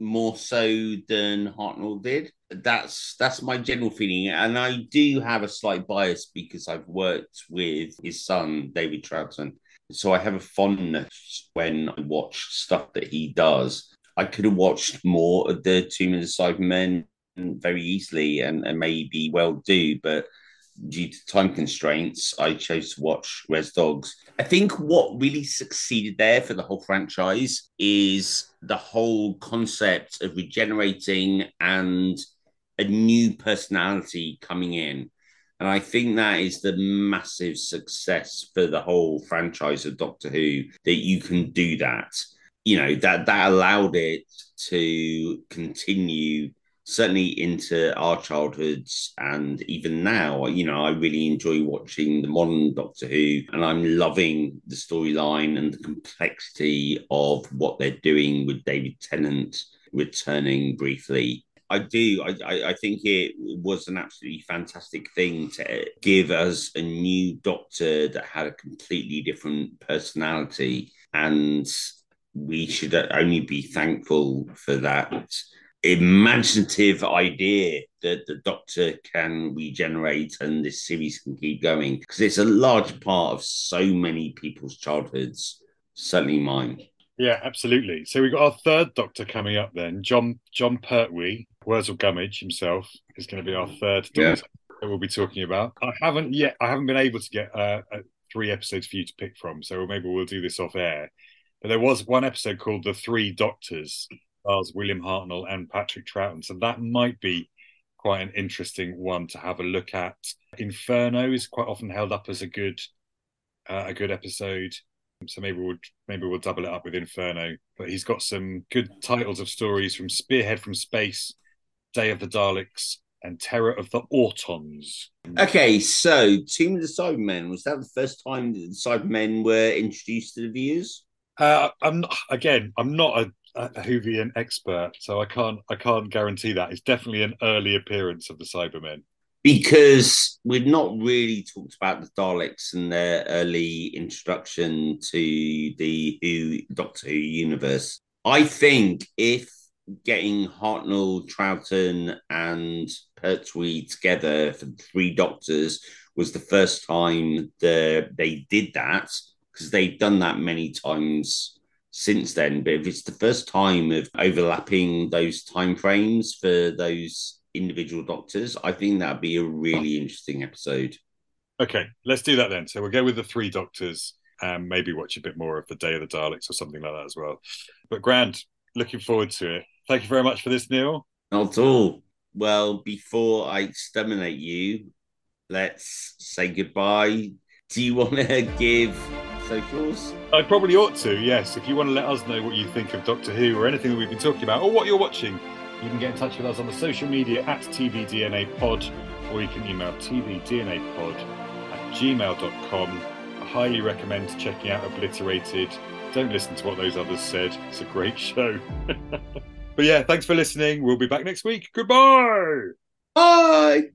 more so than Hartnell did. That's that's my general feeling, and I do have a slight bias because I've worked with his son David Troughton, so I have a fondness when I watch stuff that he does. I could have watched more of the of the Cybermen very easily, and, and maybe well do, but due to time constraints, I chose to watch Res Dogs. I think what really succeeded there for the whole franchise is the whole concept of regenerating and a new personality coming in. And I think that is the massive success for the whole franchise of Doctor Who that you can do that. You know, that that allowed it to continue certainly into our childhoods and even now you know i really enjoy watching the modern doctor who and i'm loving the storyline and the complexity of what they're doing with david tennant returning briefly I do. I, I, think it was an absolutely fantastic thing to give us a new doctor that had a completely different personality. And we should only be thankful for that imaginative idea that the doctor can regenerate and this series can keep going because it's a large part of so many people's childhoods certainly mine Yeah, absolutely. So we've got our third Doctor coming up then. Jon Jon Pertwee, Wurzel Gummidge himself, is going to be our third Doctor Yeah. that we'll be talking about. I haven't yet. I haven't been able to get uh, uh, three episodes for you to pick from, so maybe we'll do this off air. But there was one episode called "The Three Doctors," stars William Hartnell and Patrick Troughton, so that might be quite an interesting one to have a look at. Inferno is quite often held up as a good uh, a good episode. So maybe we'll maybe we'll double it up with Inferno. But he's got some good titles of stories from Spearhead from Space, Day of the Daleks, and Terror of the Autons. Okay, so Tomb of the Cybermen was that the first time that the Cybermen were introduced to the viewers? Uh, I'm not, again, I'm not a, a Whovian expert, so I can't I can't guarantee that. It's definitely an early appearance of the Cybermen. Because we've not really talked about the Daleks and their early introduction to the Who Doctor Who universe. I think if getting Hartnell, Troughton, and Pertwee together for the three Doctors was the first time that they did that, because they've done that many times since then. But if it's the first time of overlapping those time frames for those individual doctors, I think that'd be a really interesting episode. Okay, let's do that then. So we'll go with the three doctors and maybe watch a bit more of the Day of the Daleks or something like that as well. But grand, looking forward to it. Thank you very much for this, Neil. Not at all. Well, before I exterminate you, let's say goodbye. Do you want to give socials? I probably ought to, yes. If you want to let us know what you think of Doctor Who or anything that we've been talking about or what you're watching, you can get in touch with us on the social media at TVDNA Pod or you can email TVDNA Pod at gmail.com. I highly recommend checking out Obliterated. Don't listen to what those others said, it's a great show. but yeah, thanks for listening. We'll be back next week. Goodbye. Bye.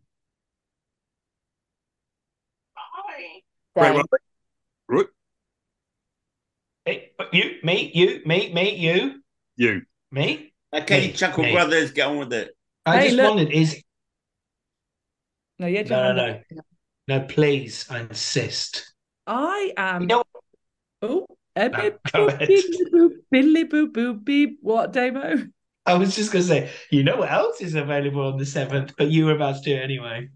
Wait, Dang. what? What? Hey, you, me, you, me, me, you, You. me. Okay, Hey, Chuckle hey. Brothers, get on with it. I Hey, just look. wondered, is No, yeah, no, no, no, no. Please, I insist. I am. You know, Oh, eh, No, bit go boop, ahead. beep, boop, billy boo boo beep. What, Damo? I was just going to say, you know what else is available on the seventh, but you were about to do it anyway.